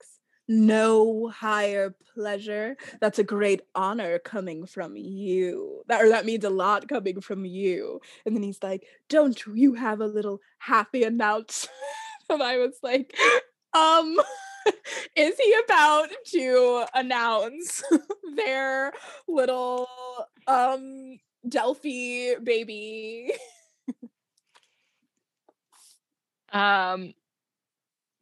No higher pleasure. That's a great honor coming from you. That or that means a lot coming from you. And then he's like, "Don't you have a little happy announcement?" and I was like, "Um, is he about to announce their little um Delphi baby. Um,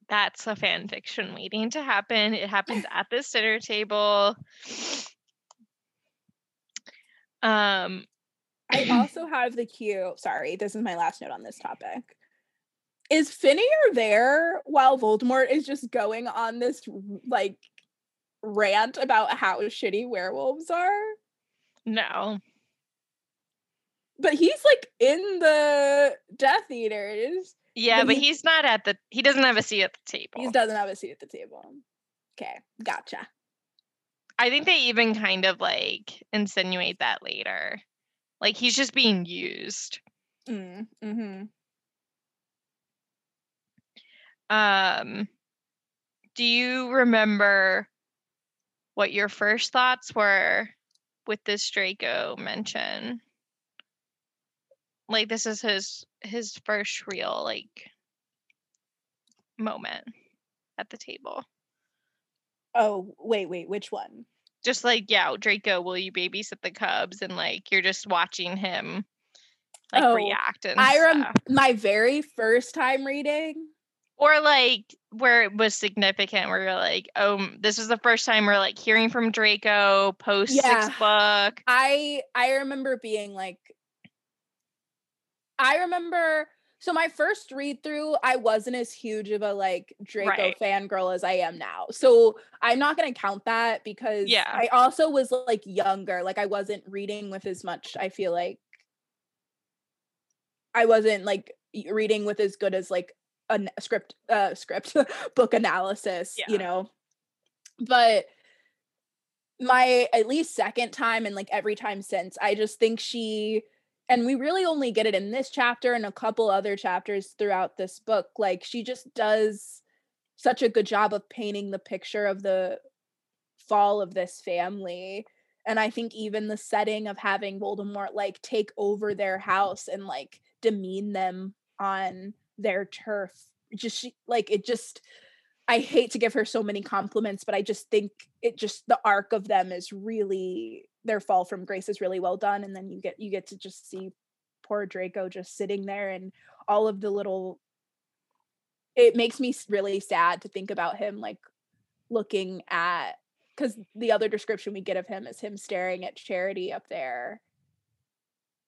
that's a fan fiction waiting to happen. It happens at this dinner table. Um, I also have the cue. Sorry, this is my last note on this topic. Is Fenrir there while Voldemort is just going on this like rant about how shitty werewolves are? no, But he's like in the Death Eaters. Yeah, But but he- he's not at the. He doesn't have a seat at the table. He doesn't have a seat at the table. Okay, gotcha. I think they even kind of like insinuate that later. Like he's just being used. Mm, hmm Um, do you remember what your first thoughts were with this Draco mention? Like this is his his first real like moment at the table. Oh, wait, wait, which one? Just like, yeah, Draco, will you babysit the cubs? And like you're just watching him like Oh, react and I rem- stuff. my very first time reading. or like where it was significant where you're like oh this is the first time we're like hearing from draco post Yeah. sixth book I I remember being like I remember so my first read through I wasn't as huge of a like Draco Right. fangirl as I am now. So I'm not going to count that because Yeah. I also was like younger. Like I wasn't reading with as much I feel like I wasn't like reading with as good as like a script uh script book analysis, Yeah. you know. But my at least second time and like every time since i just think she and we really only get it in this chapter and a couple other chapters throughout this book like she just does such a good job of painting the picture of the fall of this family and i think even the setting of having voldemort like take over their house and like demean them on their turf just she, like it just I hate to give her so many compliments, but I just think it just the arc of them is really their fall from grace is really well done. And then you get you get to just see poor Draco just sitting there and all of the little it makes me really sad to think about him like looking at because the other description we get of him is him staring at Charity up there.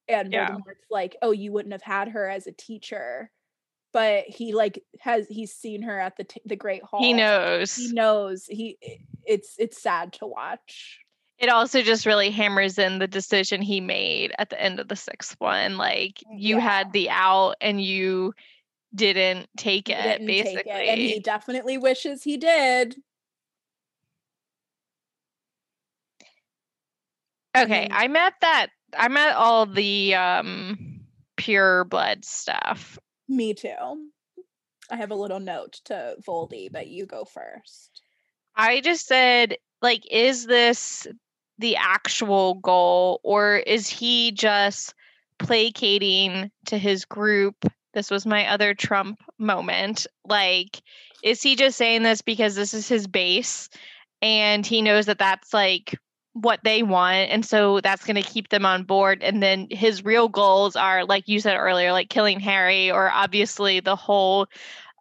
And Yeah. Voldemort's like, oh, you wouldn't have had her as a teacher but he like has he's seen her at the t- the great hall he knows. he knows he it's it's sad to watch. It also just really hammers in the decision he made at the end of the sixth one like you Yeah. had the out and you didn't take it didn't take basically it, and he definitely wishes he did. Okay i'm at that i'm at all the um pure blood stuff me too i have a little note to voldy but you go first I just said, like, is this the actual goal, or is he just placating to his group? This was my other Trump moment. Like, is he just saying this because this is his base and he knows that that's like what they want? And so that's going to keep them on board. And then his real goals are, like you said earlier, like killing Harry, or obviously the whole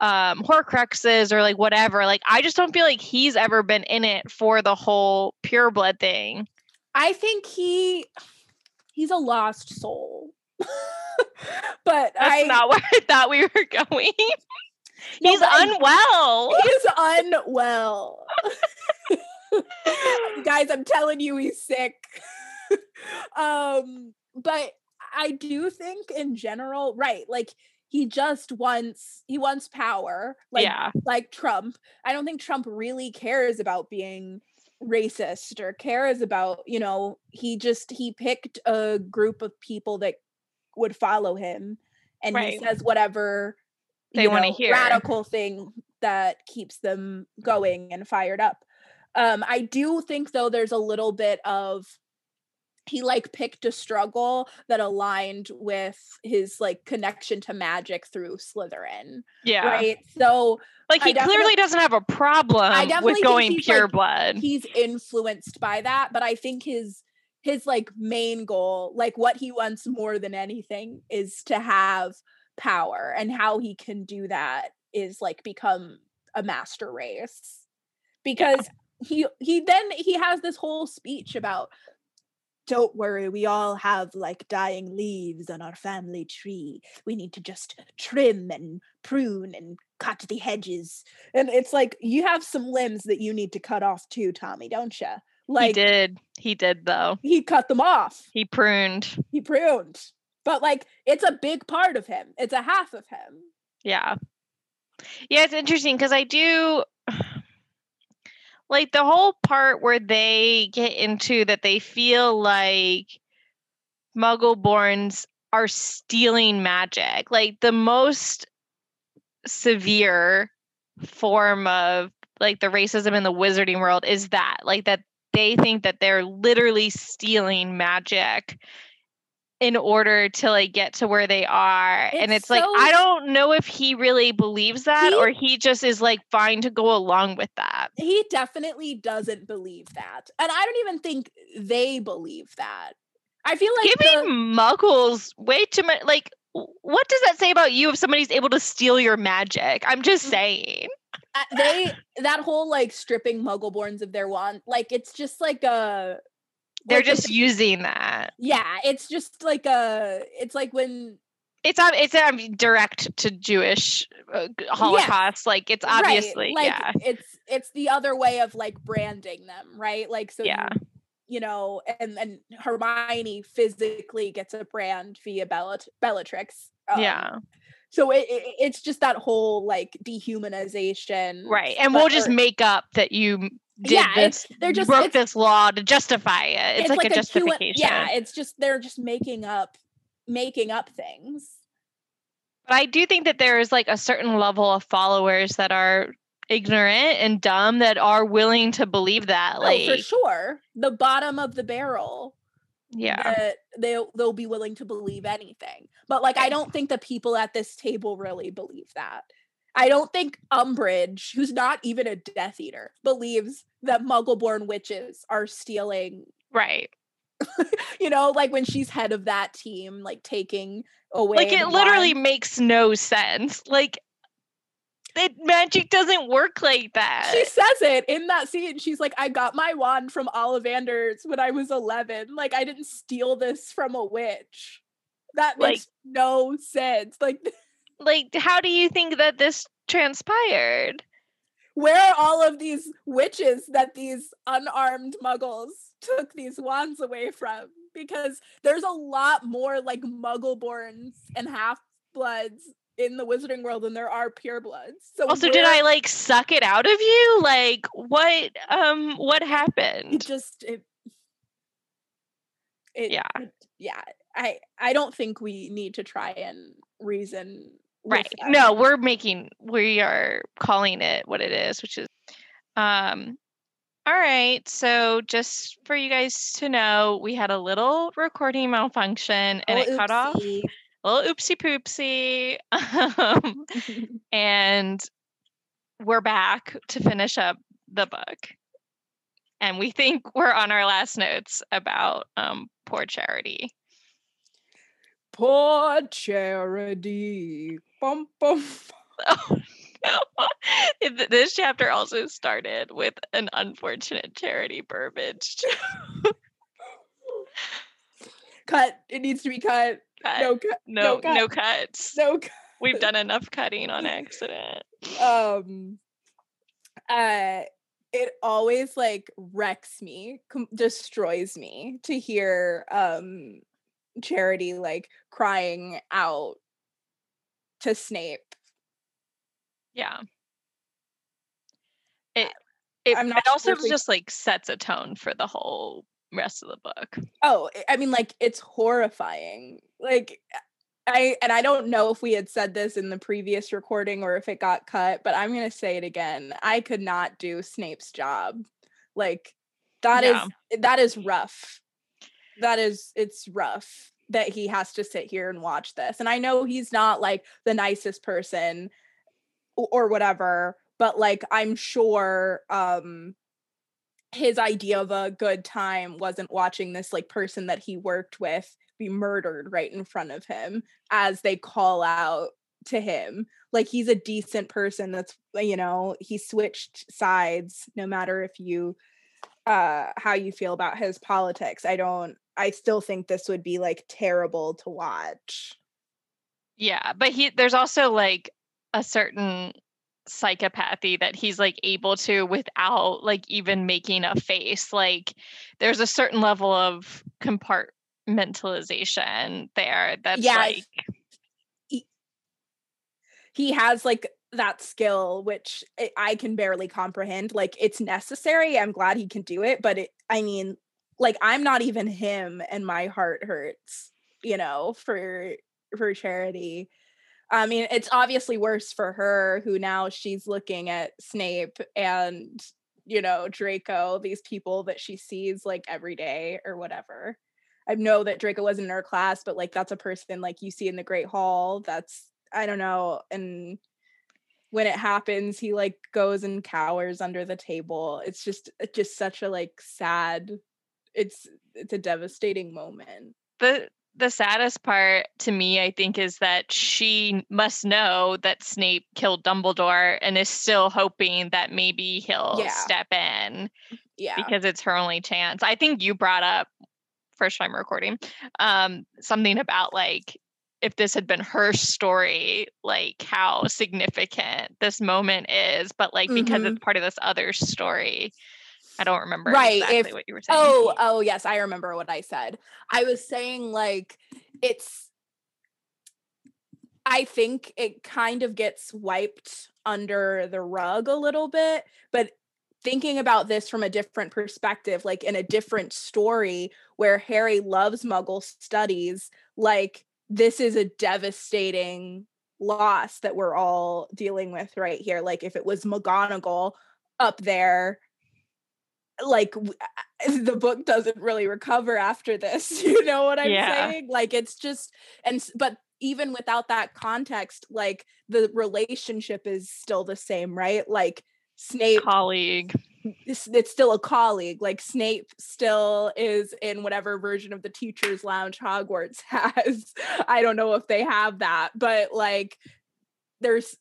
um horcruxes or like whatever like i just don't feel like he's ever been in it for the whole pure blood thing i think he he's a lost soul but that's i not where i thought we were going he's I- unwell he's unwell. Guys, I'm telling you, he's sick. um, but I do think in general, right? Like he just wants he wants power, like yeah like Trump. I don't think Trump really cares about being racist or cares about, you know, he just he picked a group of people that would follow him and he says whatever They wanna hear. radical thing that keeps them going and fired up. Um, I do think though there's a little bit of he like picked a struggle that aligned with his like connection to magic through Slytherin. yeah Right. So like he clearly doesn't have a problem with going pure like, blood he's influenced by that, but I think his his like main goal, like what he wants more than anything is to have power and how he can do that is like become a master race. Because he he then he has this whole speech about don't worry, we all have like dying leaves on our family tree. We need to just trim and prune and cut the hedges. And it's like you have some limbs that you need to cut off too, Tommy, don't you? Like he did. He did though. He cut them off. He pruned. He pruned. But like it's a big part of him. It's a half of him. Yeah. Yeah, it's interesting because I do like the whole part where they get into that they feel like muggleborns are stealing magic like the most severe form of like the racism in the wizarding world is that like that they think that they're literally stealing magic in order to like get to where they are and It's it's like i don't know if he really believes that He- or he just is like fine to go along with that He definitely doesn't believe that. And I don't even think they believe that. I feel like giving the- muggles way too much like what does that say about you if somebody's able to steal your magic i'm just Mm. saying they that whole like stripping muggleborns of their wand like it's just like a they're like, just using that. Yeah it's just like a it's like when it's ob- it's um, direct to jewish uh, holocaust like it's right, obviously like yeah. it's it's the other way of like branding them right? Like so Yeah. you, you know and and hermione physically gets a brand via Bellat- bellatrix um, yeah so it, it it's just that whole like dehumanization right and but- we'll just or- make up that you did Yeah, this they're just- broke this law to justify it it's, like, a, hu- justification yeah it's just they're just making up making up things But I do think that there is like a certain level of followers that are ignorant and dumb that are willing to believe that. Like, oh, for sure the bottom of the barrel yeah, that they'll they'll be willing to believe anything. But like I don't think the people at this table really believe that. I don't think Umbridge, who's not even a Death Eater, believes that Muggle-born witches are stealing. right. You know, like when she's head of that team, like taking away. Like, it literally wand. makes no sense. Like, it magic doesn't work like that. She says it in that scene. She's like, "I got my wand from Ollivander's when I was 11. Like, I didn't steal this from a witch." That Like- makes no sense. Like, like, how do you think that this transpired? where are all of these witches that these unarmed muggles took these wands away from because there's a lot more like muggle-borns and half-bloods in the wizarding world than there are purebloods so Also, did I like suck it out of you? Like, what? Um, what it happened? just it, it Yeah. it- yeah i i don't think we need to try and reason right. them. no we're making we are calling it what it is which is um all right so just for you guys to know we had a little recording malfunction and Oh, it cut off. oopsie. a little oopsie poopsie um, and we're back to finish up the book. And we think we're on our last notes about um poor charity poor charity bum, bum. Oh, no. This chapter also started with an unfortunate charity Burbage. cut it needs to be cut Cut. no cut no, cut. no cuts. no cut. We've done enough cutting on accident. um uh it always like wrecks me com- destroys me to hear um charity like crying out to snape Yeah. It it, it also we- just like sets a tone for the whole rest of the book. oh i- mean like it's horrifying like i and i don't know if we had said this in the previous recording or if it got cut but i'm gonna say it again i could not do snape's job like that is Yeah. that is rough that is it's rough that he has to sit here and watch this and i know he's not like the nicest person or whatever but like i'm sure um his idea of a good time wasn't watching this like person that he worked with be murdered right in front of him as they call out to him. Like he's a decent person that's you know he switched sides no matter if you uh how you feel about his politics i don't i still think this would be like terrible to watch. Yeah but he there's also like a certain psychopathy that he's like able to without like even making a face like there's a certain level of compartmentalization there that's Yeah, like he has like that skill which I- can barely comprehend like it's necessary i'm glad he can do it but it, i mean like i'm not even him and my heart hurts you know for for charity. I mean it's obviously worse for her who now she's looking at snape and you know draco these people that she sees like every day or whatever. I know that draco wasn't in her class but like that's a person like you see in the great hall that's i don't know and when it happens he like goes and cowers under the table. It's just it's just such a like sad it's it's a devastating moment. The the saddest part to me i think is that she must know that snape killed dumbledore and is still hoping that maybe he'll Yeah. step in yeah. because it's her only chance. I think you brought up first time recording um something about like if this had been her story like how significant this moment is but like because Mhm. it's part of this other story i don't remember Right, exactly if- what you were saying. oh oh yes i remember what i said. I was saying like it's i think it kind of gets wiped under the rug a little bit but thinking about this from a different perspective like in a different story where harry loves muggle studies like this is a devastating loss that we're all dealing with right here like if it was mcgonagall up there like the book doesn't really recover after this you know what i'm Yeah. saying? Like it's just and but even without that context like the relationship is still the same right? Like snape colleague it's, it's still a colleague like snape still is in whatever version of the teachers lounge hogwarts has. I don't know if they have that but like there's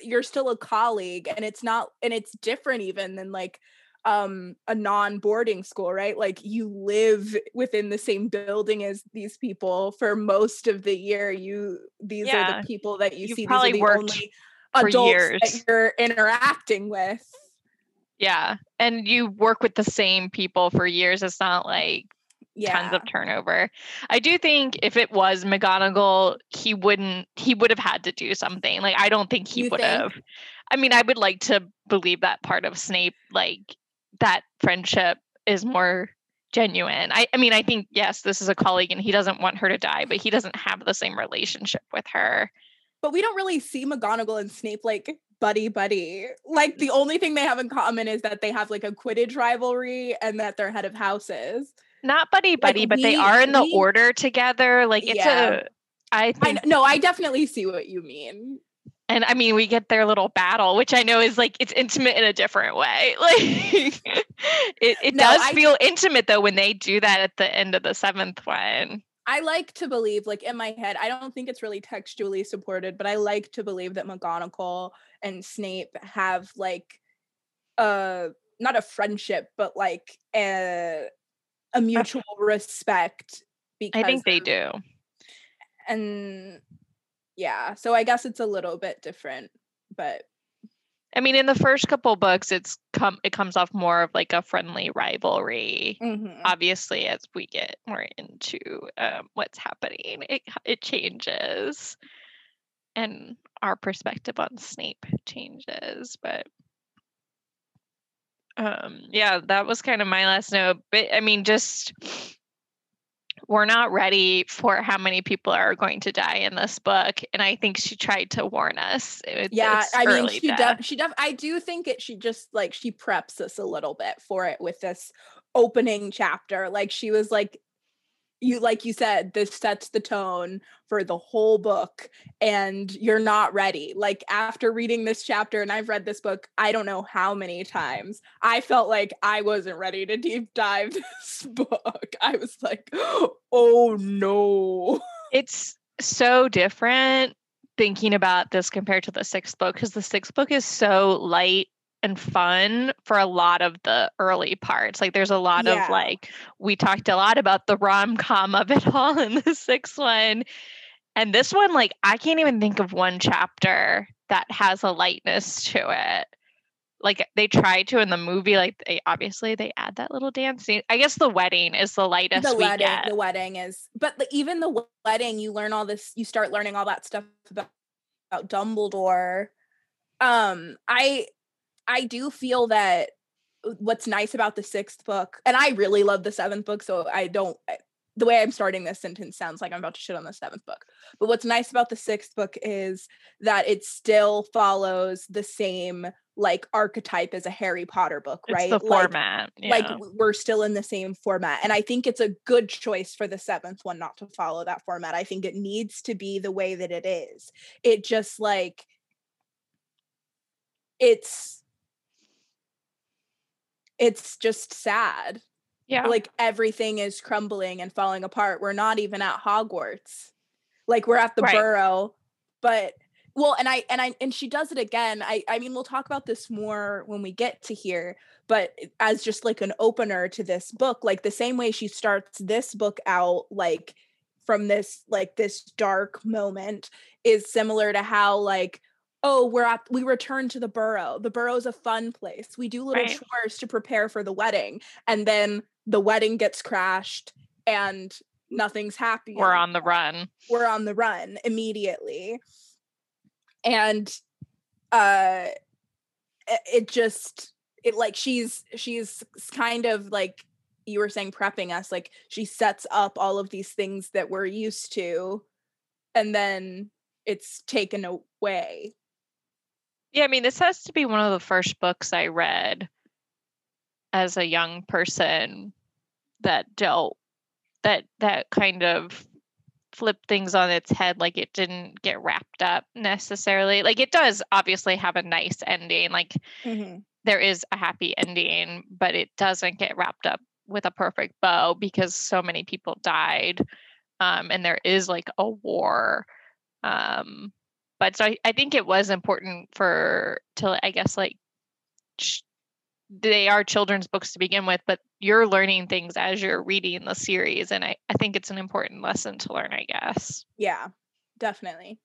you're still a colleague and it's not and it's different even than like um a non-boarding school right? Like you live within the same building as these people for most of the year. You these are the people that you You've see. Probably these are the only for adults years. that you're interacting with Yeah. And you work with the same people for years. It's not like yeah tons of turnover. I do think if it was McGonagall, he wouldn't he would have had to do something. Like I don't think he You would think? have. I mean, I would like to believe that part of Snape, like that friendship is more genuine. I, I mean, I think yes, this is a colleague and he doesn't want her to die, but he doesn't have the same relationship with her. but we don't really see McGonagall and Snape like buddy buddy. Like mm. the only thing they have in common is that they have like a Quidditch rivalry and that they're head of houses. Not buddy buddy, but they are in the we- order together. Like it's Yeah. a I I think kn- no, I definitely see what you mean. And I mean, we get their little battle, which I know is like it's intimate in a different way. Like it, it No, does I- feel intimate though when they do that at the end of the seventh one. I like to believe, like in my head, I don't think it's really textually supported, but I like to believe that McGonagall and Snape have like uh not a friendship, but like a a mutual respect because I think they do. and yeah so i guess it's a little bit different but I mean, in the first couple books, it's come it comes off more of like a friendly rivalry. mhm. Obviously, as we get more into um, what's happening, it it changes, and our perspective on Snape changes. But um, yeah, that was kind of my last note. But I mean, just we're not ready for how many people are going to die in this book, and I think she tried to warn us. Eh, it- yeah i mean she def- she def- i do think it she just like she preps us a little bit for it with this opening chapter like she was like you like you said this sets the tone for the whole book and you're not ready. Like after reading this chapter and i've read this book i don't know how many times i felt like i wasn't ready to deep dive this book. I was like oh no. It's so different thinking about this compared to the sixth book because the sixth book is so light and fun for a lot of the early parts. Like there's a lot Yeah. of like we talked a lot about the rom-com of it all in the sixth one. And this one, like I can't even think of one chapter that has a lightness to it. Like they try to in the movie, like they obviously they add that little dance scene. I guess the wedding is the lightest the we wedding get. the wedding is but the, even the wedding you learn all this you start learning all that stuff about, about dumbledore um i i do feel that uh, what's nice about the sixth book and i really love the seventh book so i don't the way i'm starting this sentence sounds like i'm about to shit on the seventh book but what's nice about the sixth book is that it still follows the same like archetype as a harry potter book it's right the Like, format. like yeah. w- we're still in the same format and i think it's a good choice for the seventh one not to follow that format i think it needs to be the way that it is it just like it's it's just sad yeah. like everything is crumbling and falling apart we're not even at hogwarts like we're at the Right. burrow but well and i and i and she does it again i i mean we'll talk about this more when we get to here but as just like an opener to this book like the same way she starts this book out like from this like this dark moment is similar to how like oh we're at we return to the burrow the burrow's a fun place. We do little Right. chores to prepare for the wedding and then the wedding gets crashed and nothing's happy We're on the run. we're on the run immediately. And uh it just it like she's she's kind of like you were saying prepping us like she sets up all of these things that we're used to and then it's taken away Yeah, I mean, this has to be one of the first books I read as a young person that dealt that that kind of flipped things on its head like it didn't get wrapped up necessarily. Like it does obviously have a nice ending. Like there is a happy ending, but it doesn't get wrapped up with a perfect bow because so many people died. Um, and there is like a war. Um, but so I, I think it was important for to I guess like ch- they are children's books to begin with, but you're learning things as you're reading the series, and I, I think it's an important lesson to learn. I guess. yeah definitely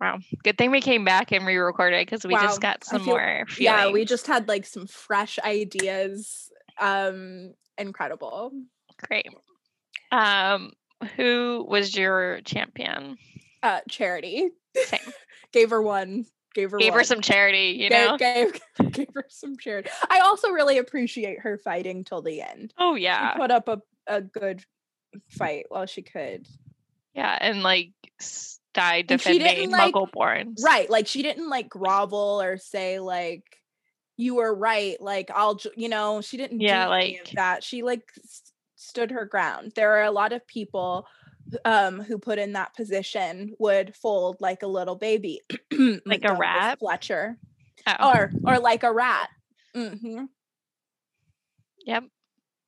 Wow, good thing we came back and re-recorded because we Wow, just got some feel- more. yeah we just had like some fresh ideas um incredible great. Um, who was your champion? uh charity Same. gave her one gave her Gave her some charity, you gave, know. gave, gave her some charity. I also really appreciate her fighting till the end. Oh she yeah, put up a, a good fight while she could. Yeah, and like died she defending like- Muggle-borns. right like she didn't like grovel or say like you were right like i'll you know she didn't Yeah, do any of like- that. She like s- stood her ground. There are a lot of people um who put in that position would fold like a little baby Like a rat? fletcher Oh. or or like a rat Mm-hmm. Yep.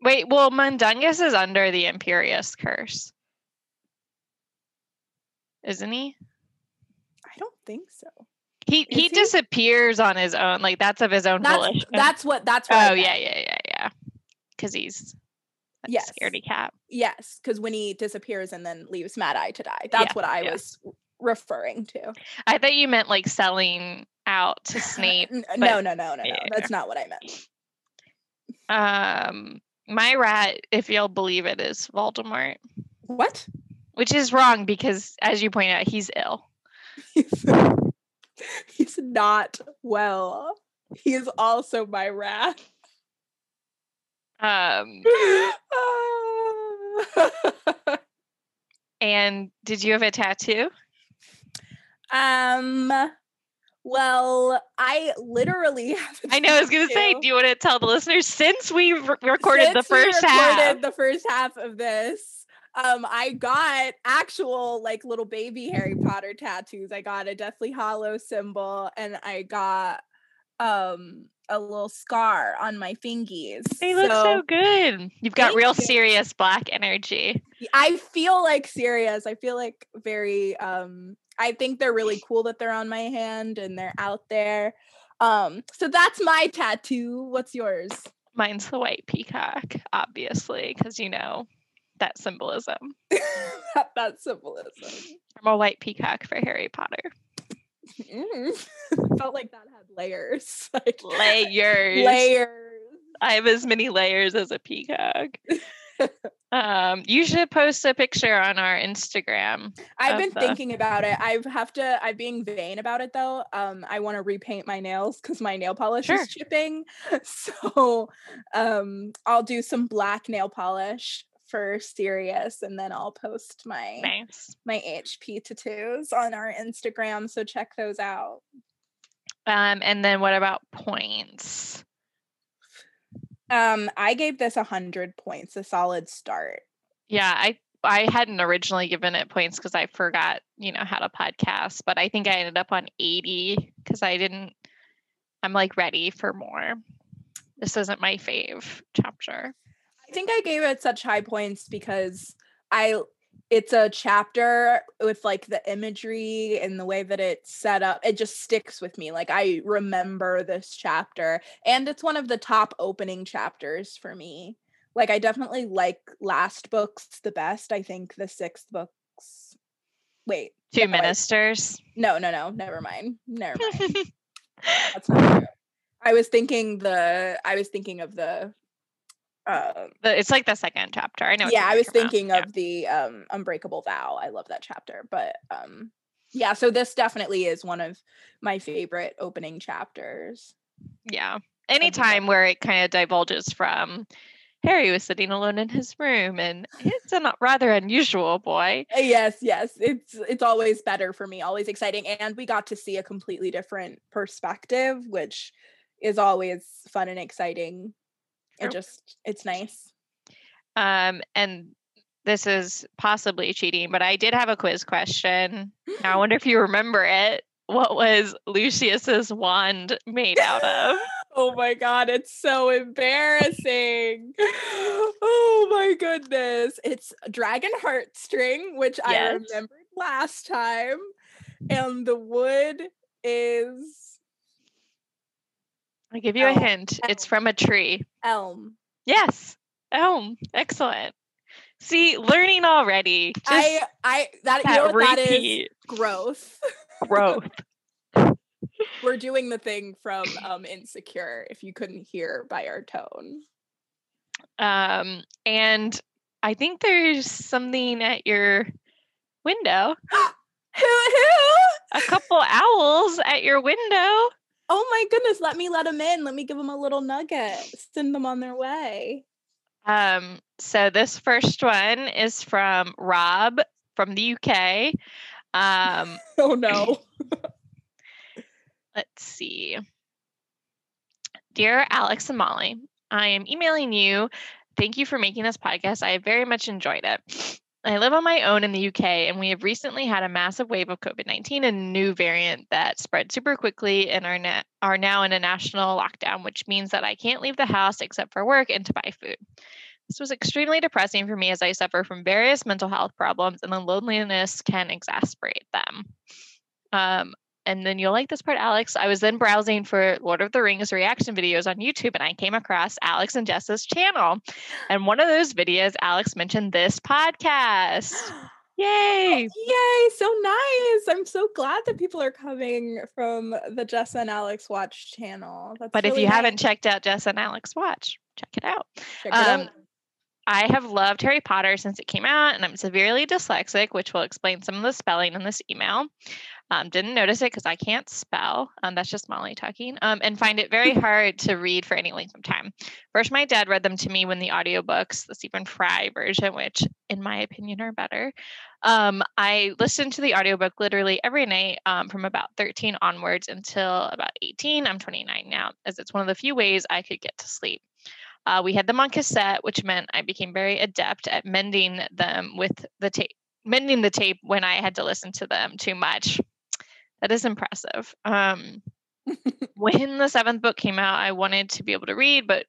Wait, well, Mundungus is under the Imperius curse. Isn't he? i don't think so He Is he he? disappears on his own. Like that's of his own that's volition. that's what that's what oh yeah, yeah, yeah, yeah. Because he's Yes. scaredy cat. yes because when he disappears and then leaves mad eye to die that's Yeah, what i yeah. was referring to I thought you meant like selling out to Snape. No no no no no yeah. that's not what i meant Um, my rat, if you'll believe it, is Voldemort, what which is wrong because, as you point out, he's ill. he's, he's not well he is also my wrath Um, and did you have a tattoo? um well i literally have a I know. I was gonna say, do you want to tell the listeners since we re- recorded the Since we first half? recorded the first half of this um, I got actual like little baby Harry Potter tattoos. I got a Deathly Hallow symbol, and I got um a little scar on my fingies. They look so, good. You've got real you. Sirius Black energy. I feel like Sirius. I feel like very um I think they're really cool that they're on my hand and they're out there. Um so that's my tattoo. What's yours? Mine's the white peacock, obviously, because you know that symbolism. that, that symbolism. I'm a white peacock for Harry Potter. Mm. Felt like that had layers. Like Layers. layers. I have as many layers as a peacock. um, you should post a picture on our Instagram. I've been the- thinking about it. I have to. I'm being vain about it though. Um, I want to repaint my nails because my nail polish Sure. is chipping. So, um, I'll do some black nail polish for Sirius, and then I'll post my Nice. my HP tattoos on our Instagram. So check those out. Um, and then what about points? Um, I gave this a hundred points, a solid start. Yeah, I I hadn't originally given it points because I forgot, you know, how to podcast, but I think I ended up on 80 because I didn't I'm like ready for more. This isn't my fave chapter. I think I gave it such high points because I it's a chapter with like the imagery and the way that it's set up. It just sticks with me. Like I remember this chapter and it's one of the top opening chapters for me. Like I definitely like last books the best. I think the sixth books Wait. Two no, ministers. No, no, no. Never mind. Never mind. That's not true. I was thinking the I was thinking of the um it's like the second chapter. I know. yeah i was talking about. thinking Yeah. of the um unbreakable vow i love that chapter but um yeah so this definitely is one of my favorite opening chapters Yeah. Anytime where it kind of divulges from Harry was sitting alone in his room and it's a not- rather unusual boy. Uh, yes yes it's it's always better for me always exciting and we got to see a completely different perspective which is always fun and exciting Sure. it just it's nice Um, and this is possibly cheating, but I did have a quiz question. Now I wonder if you remember it. What was Lucius's wand made out of? Oh my god, it's so embarrassing. Oh my goodness. It's a dragon heartstring, which I remembered last time. And the wood is I'll give you a Elm. hint. It's from a tree. elm. Yes. Elm. Excellent. See, learning already. Just I I that, you know that is growth. growth. We're doing the thing from um insecure if you couldn't hear by our tone. Um, and I think there's something at your window. Who who? A couple owls at your window. Oh my goodness, let me let them in. Let me give them a little nugget. Send them on their way. Um, so this first one is from Rob from the UK. Um, Oh no. let's see. Dear Alex and Molly, I am emailing you. Thank you for making this podcast. I very much enjoyed it. I live on my own in the UK, and we have recently had a massive wave of COVID 19 a new variant that spread super quickly and are, na- are now in a national lockdown, which means that I can't leave the house except for work and to buy food. This was extremely depressing for me as I suffer from various mental health problems, and the loneliness can exasperate them. Um, and then you'll like this part, Alex. I was then browsing for Lord of the Rings reaction videos on YouTube and I came across Alex and Jessa's channel. And one of those videos, Alex mentioned this podcast. Yay! Yay, so nice. I'm so glad that people are coming from the Jessa and Alex Watch channel. That's But if really you haven't checked out Jessa and Alex Watch, check it out. Check it out. um, I have loved Harry Potter since it came out, and I'm severely dyslexic, which will explain some of the spelling in this email. Um, didn't notice it because I can't spell. Um, that's just Molly talking. Um, and find it very hard to read for any length of time. First, my dad read them to me when the audiobooks, the Stephen Fry version, which in my opinion are better. Um, I listened to the audiobook literally every night um, from about 13 onwards until about 18. I'm 29 now, as it's one of the few ways I could get to sleep. Uh, we had them on cassette, which meant I became very adept at mending them with the tape, mending the tape when I had to listen to them too much. That is impressive. Um, when the seventh book came out, I wanted to be able to read, but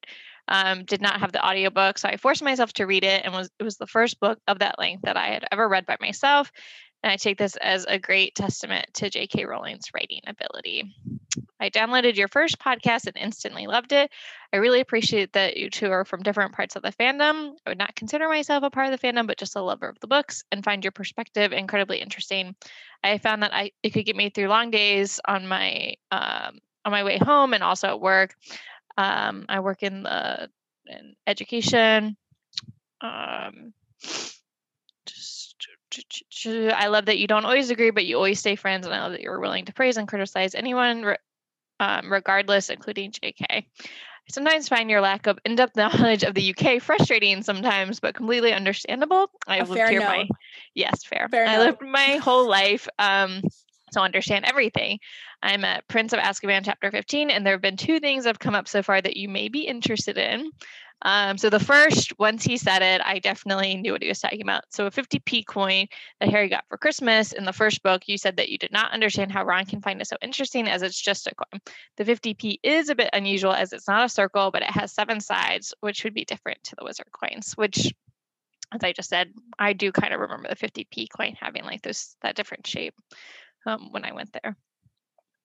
um, did not have the audiobook. So I forced myself to read it and was it was the first book of that length that I had ever read by myself. And I take this as a great testament to J.K. Rowling's writing ability. I downloaded your first podcast and instantly loved it. I really appreciate that you two are from different parts of the fandom. I would not consider myself a part of the fandom, but just a lover of the books and find your perspective incredibly interesting. I found that I it could get me through long days on my um, on my way home and also at work. Um, I work in the in education. Um, I love that you don't always agree, but you always stay friends, and I love that you're willing to praise and criticize anyone, um, regardless, including JK. I sometimes find your lack of in-depth knowledge of the UK frustrating sometimes, but completely understandable. I've lived here my yes, fair. fair I lived my whole life. Um, so understand everything. I'm at Prince of Azkaban chapter 15, and there have been two things that have come up so far that you may be interested in. Um, so the first, once he said it, I definitely knew what he was talking about. So a 50p coin that Harry got for Christmas in the first book, you said that you did not understand how Ron can find it so interesting as it's just a coin. The 50p is a bit unusual as it's not a circle, but it has seven sides, which would be different to the wizard coins, which as I just said, I do kind of remember the 50p coin having like this that different shape um, when I went there.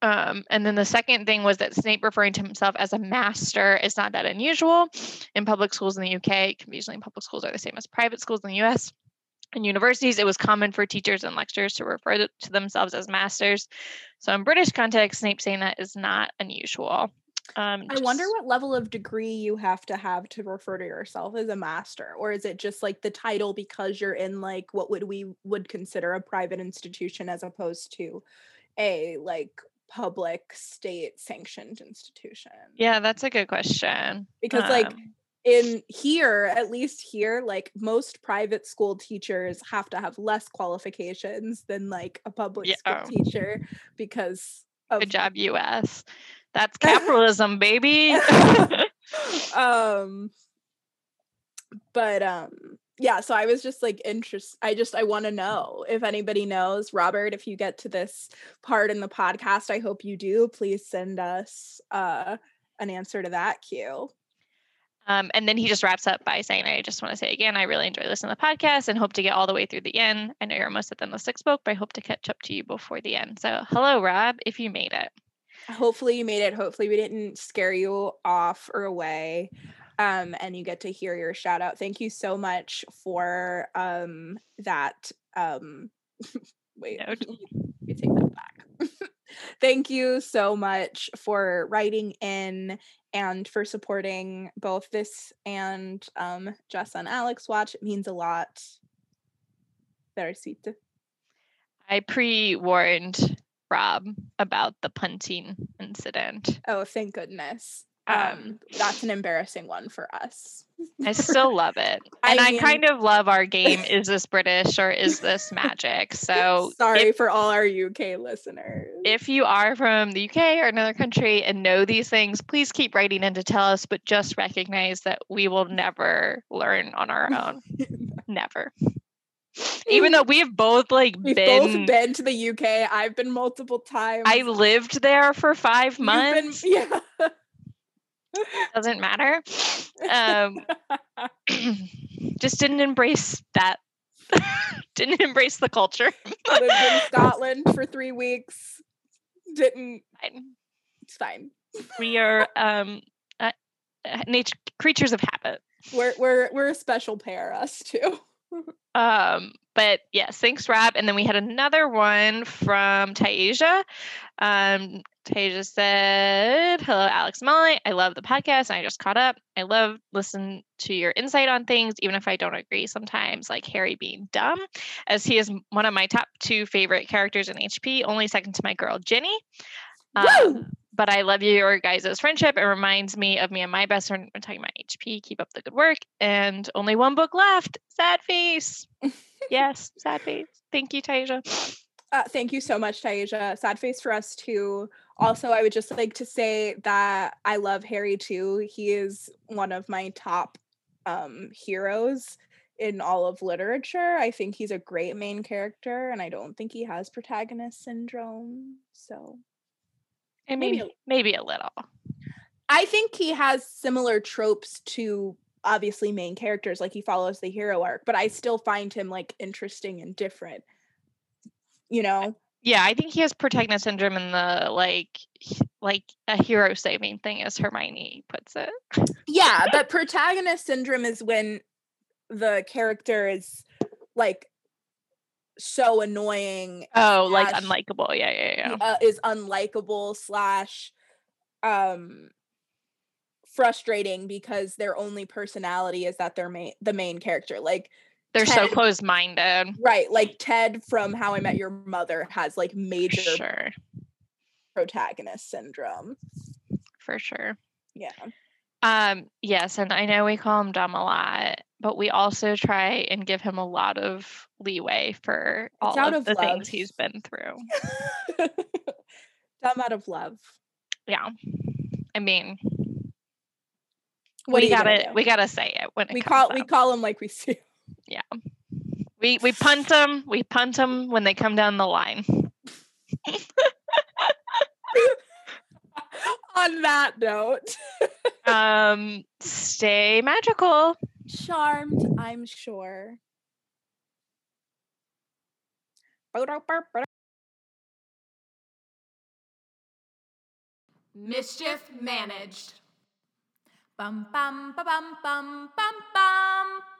Um, and then the second thing was that Snape referring to himself as a master is not that unusual in public schools in the UK. Conveniently, public schools are the same as private schools in the US. In universities, it was common for teachers and lecturers to refer to themselves as masters. So, in British context, Snape saying that is not unusual. Um, I wonder what level of degree you have to have to refer to yourself as a master, or is it just like the title because you're in like what would we would consider a private institution as opposed to a like public state sanctioned institution? Yeah, that's a good question. Because um, like in here, at least here, like most private school teachers have to have less qualifications than like a public yeah. school oh. teacher because of good job US. That's capitalism, baby. um but um yeah, so I was just like interested. I just I want to know if anybody knows. Robert, if you get to this part in the podcast, I hope you do. Please send us uh an answer to that cue. Um, and then he just wraps up by saying, I just want to say again, I really enjoy listening to the podcast and hope to get all the way through the end. I know you're almost at the end of the sixth book, but I hope to catch up to you before the end. So, hello, Rob, if you made it. Hopefully, you made it. Hopefully, we didn't scare you off or away um, and you get to hear your shout out. Thank you so much for um, that. Um, wait, you take that back. Thank you so much for writing in and for supporting both this and um, Jess and Alex watch. It means a lot. Very sweet. I pre warned Rob about the punting incident. Oh, thank goodness um that's an embarrassing one for us. I still love it. And I, mean, I, kind of love our game is this british or is this magic? So sorry if, for all our uk listeners. if you are from the uk or another country and know these things please keep writing in to tell us but just recognize that we will never learn on our own. Never. Even though we've both like we've been both been to the uk i've been multiple times. i lived there for five months been, yeah doesn't matter. Um, just didn't embrace that. didn't embrace the culture. I lived in Scotland for three weeks. Didn't. Fine. It's fine. We are um, uh, nature creatures of habit. We're we're we're a special pair, us too. Um, but yes, thanks, Rob. And then we had another one from Taisha. Um, Tasia said, Hello, Alex Molly. I love the podcast and I just caught up. I love listening to your insight on things, even if I don't agree sometimes, like Harry being dumb, as he is one of my top two favorite characters in HP, only second to my girl, Ginny. Um, but I love you, your guys' friendship. It reminds me of me and my best friend. We're talking about HP. Keep up the good work. And only one book left. Sad face. yes, sad face. Thank you, Tasia. Uh, thank you so much, Tasia. Sad face for us too. Also, I would just like to say that I love Harry too. He is one of my top um, heroes in all of literature. I think he's a great main character, and I don't think he has protagonist syndrome. So, I mean, maybe maybe a little. I think he has similar tropes to obviously main characters, like he follows the hero arc, but I still find him like interesting and different. You know? Yeah, I think he has protagonist syndrome in the like like a hero saving thing as Hermione puts it. Yeah, but protagonist syndrome is when the character is like so annoying Oh, like unlikable. Yeah, yeah, yeah. uh, is unlikable slash um frustrating because their only personality is that they're main the main character like They're so closed minded. right like ted from how i met your mother has like major Sure. protagonist syndrome For sure. yeah Um, yes, and I know we call him dumb a lot, but we also try and give him a lot of leeway for all out of, of the love. things he's been through. dumb out of love Yeah. I mean, what we are you gonna gotta do? we gotta say it when it we call we call him like we see Yeah. we we punt them we punt them when they come down the line. on that note Um, stay magical. charmed i'm sure Mischief managed. Bum bum ba bum bum bum bum.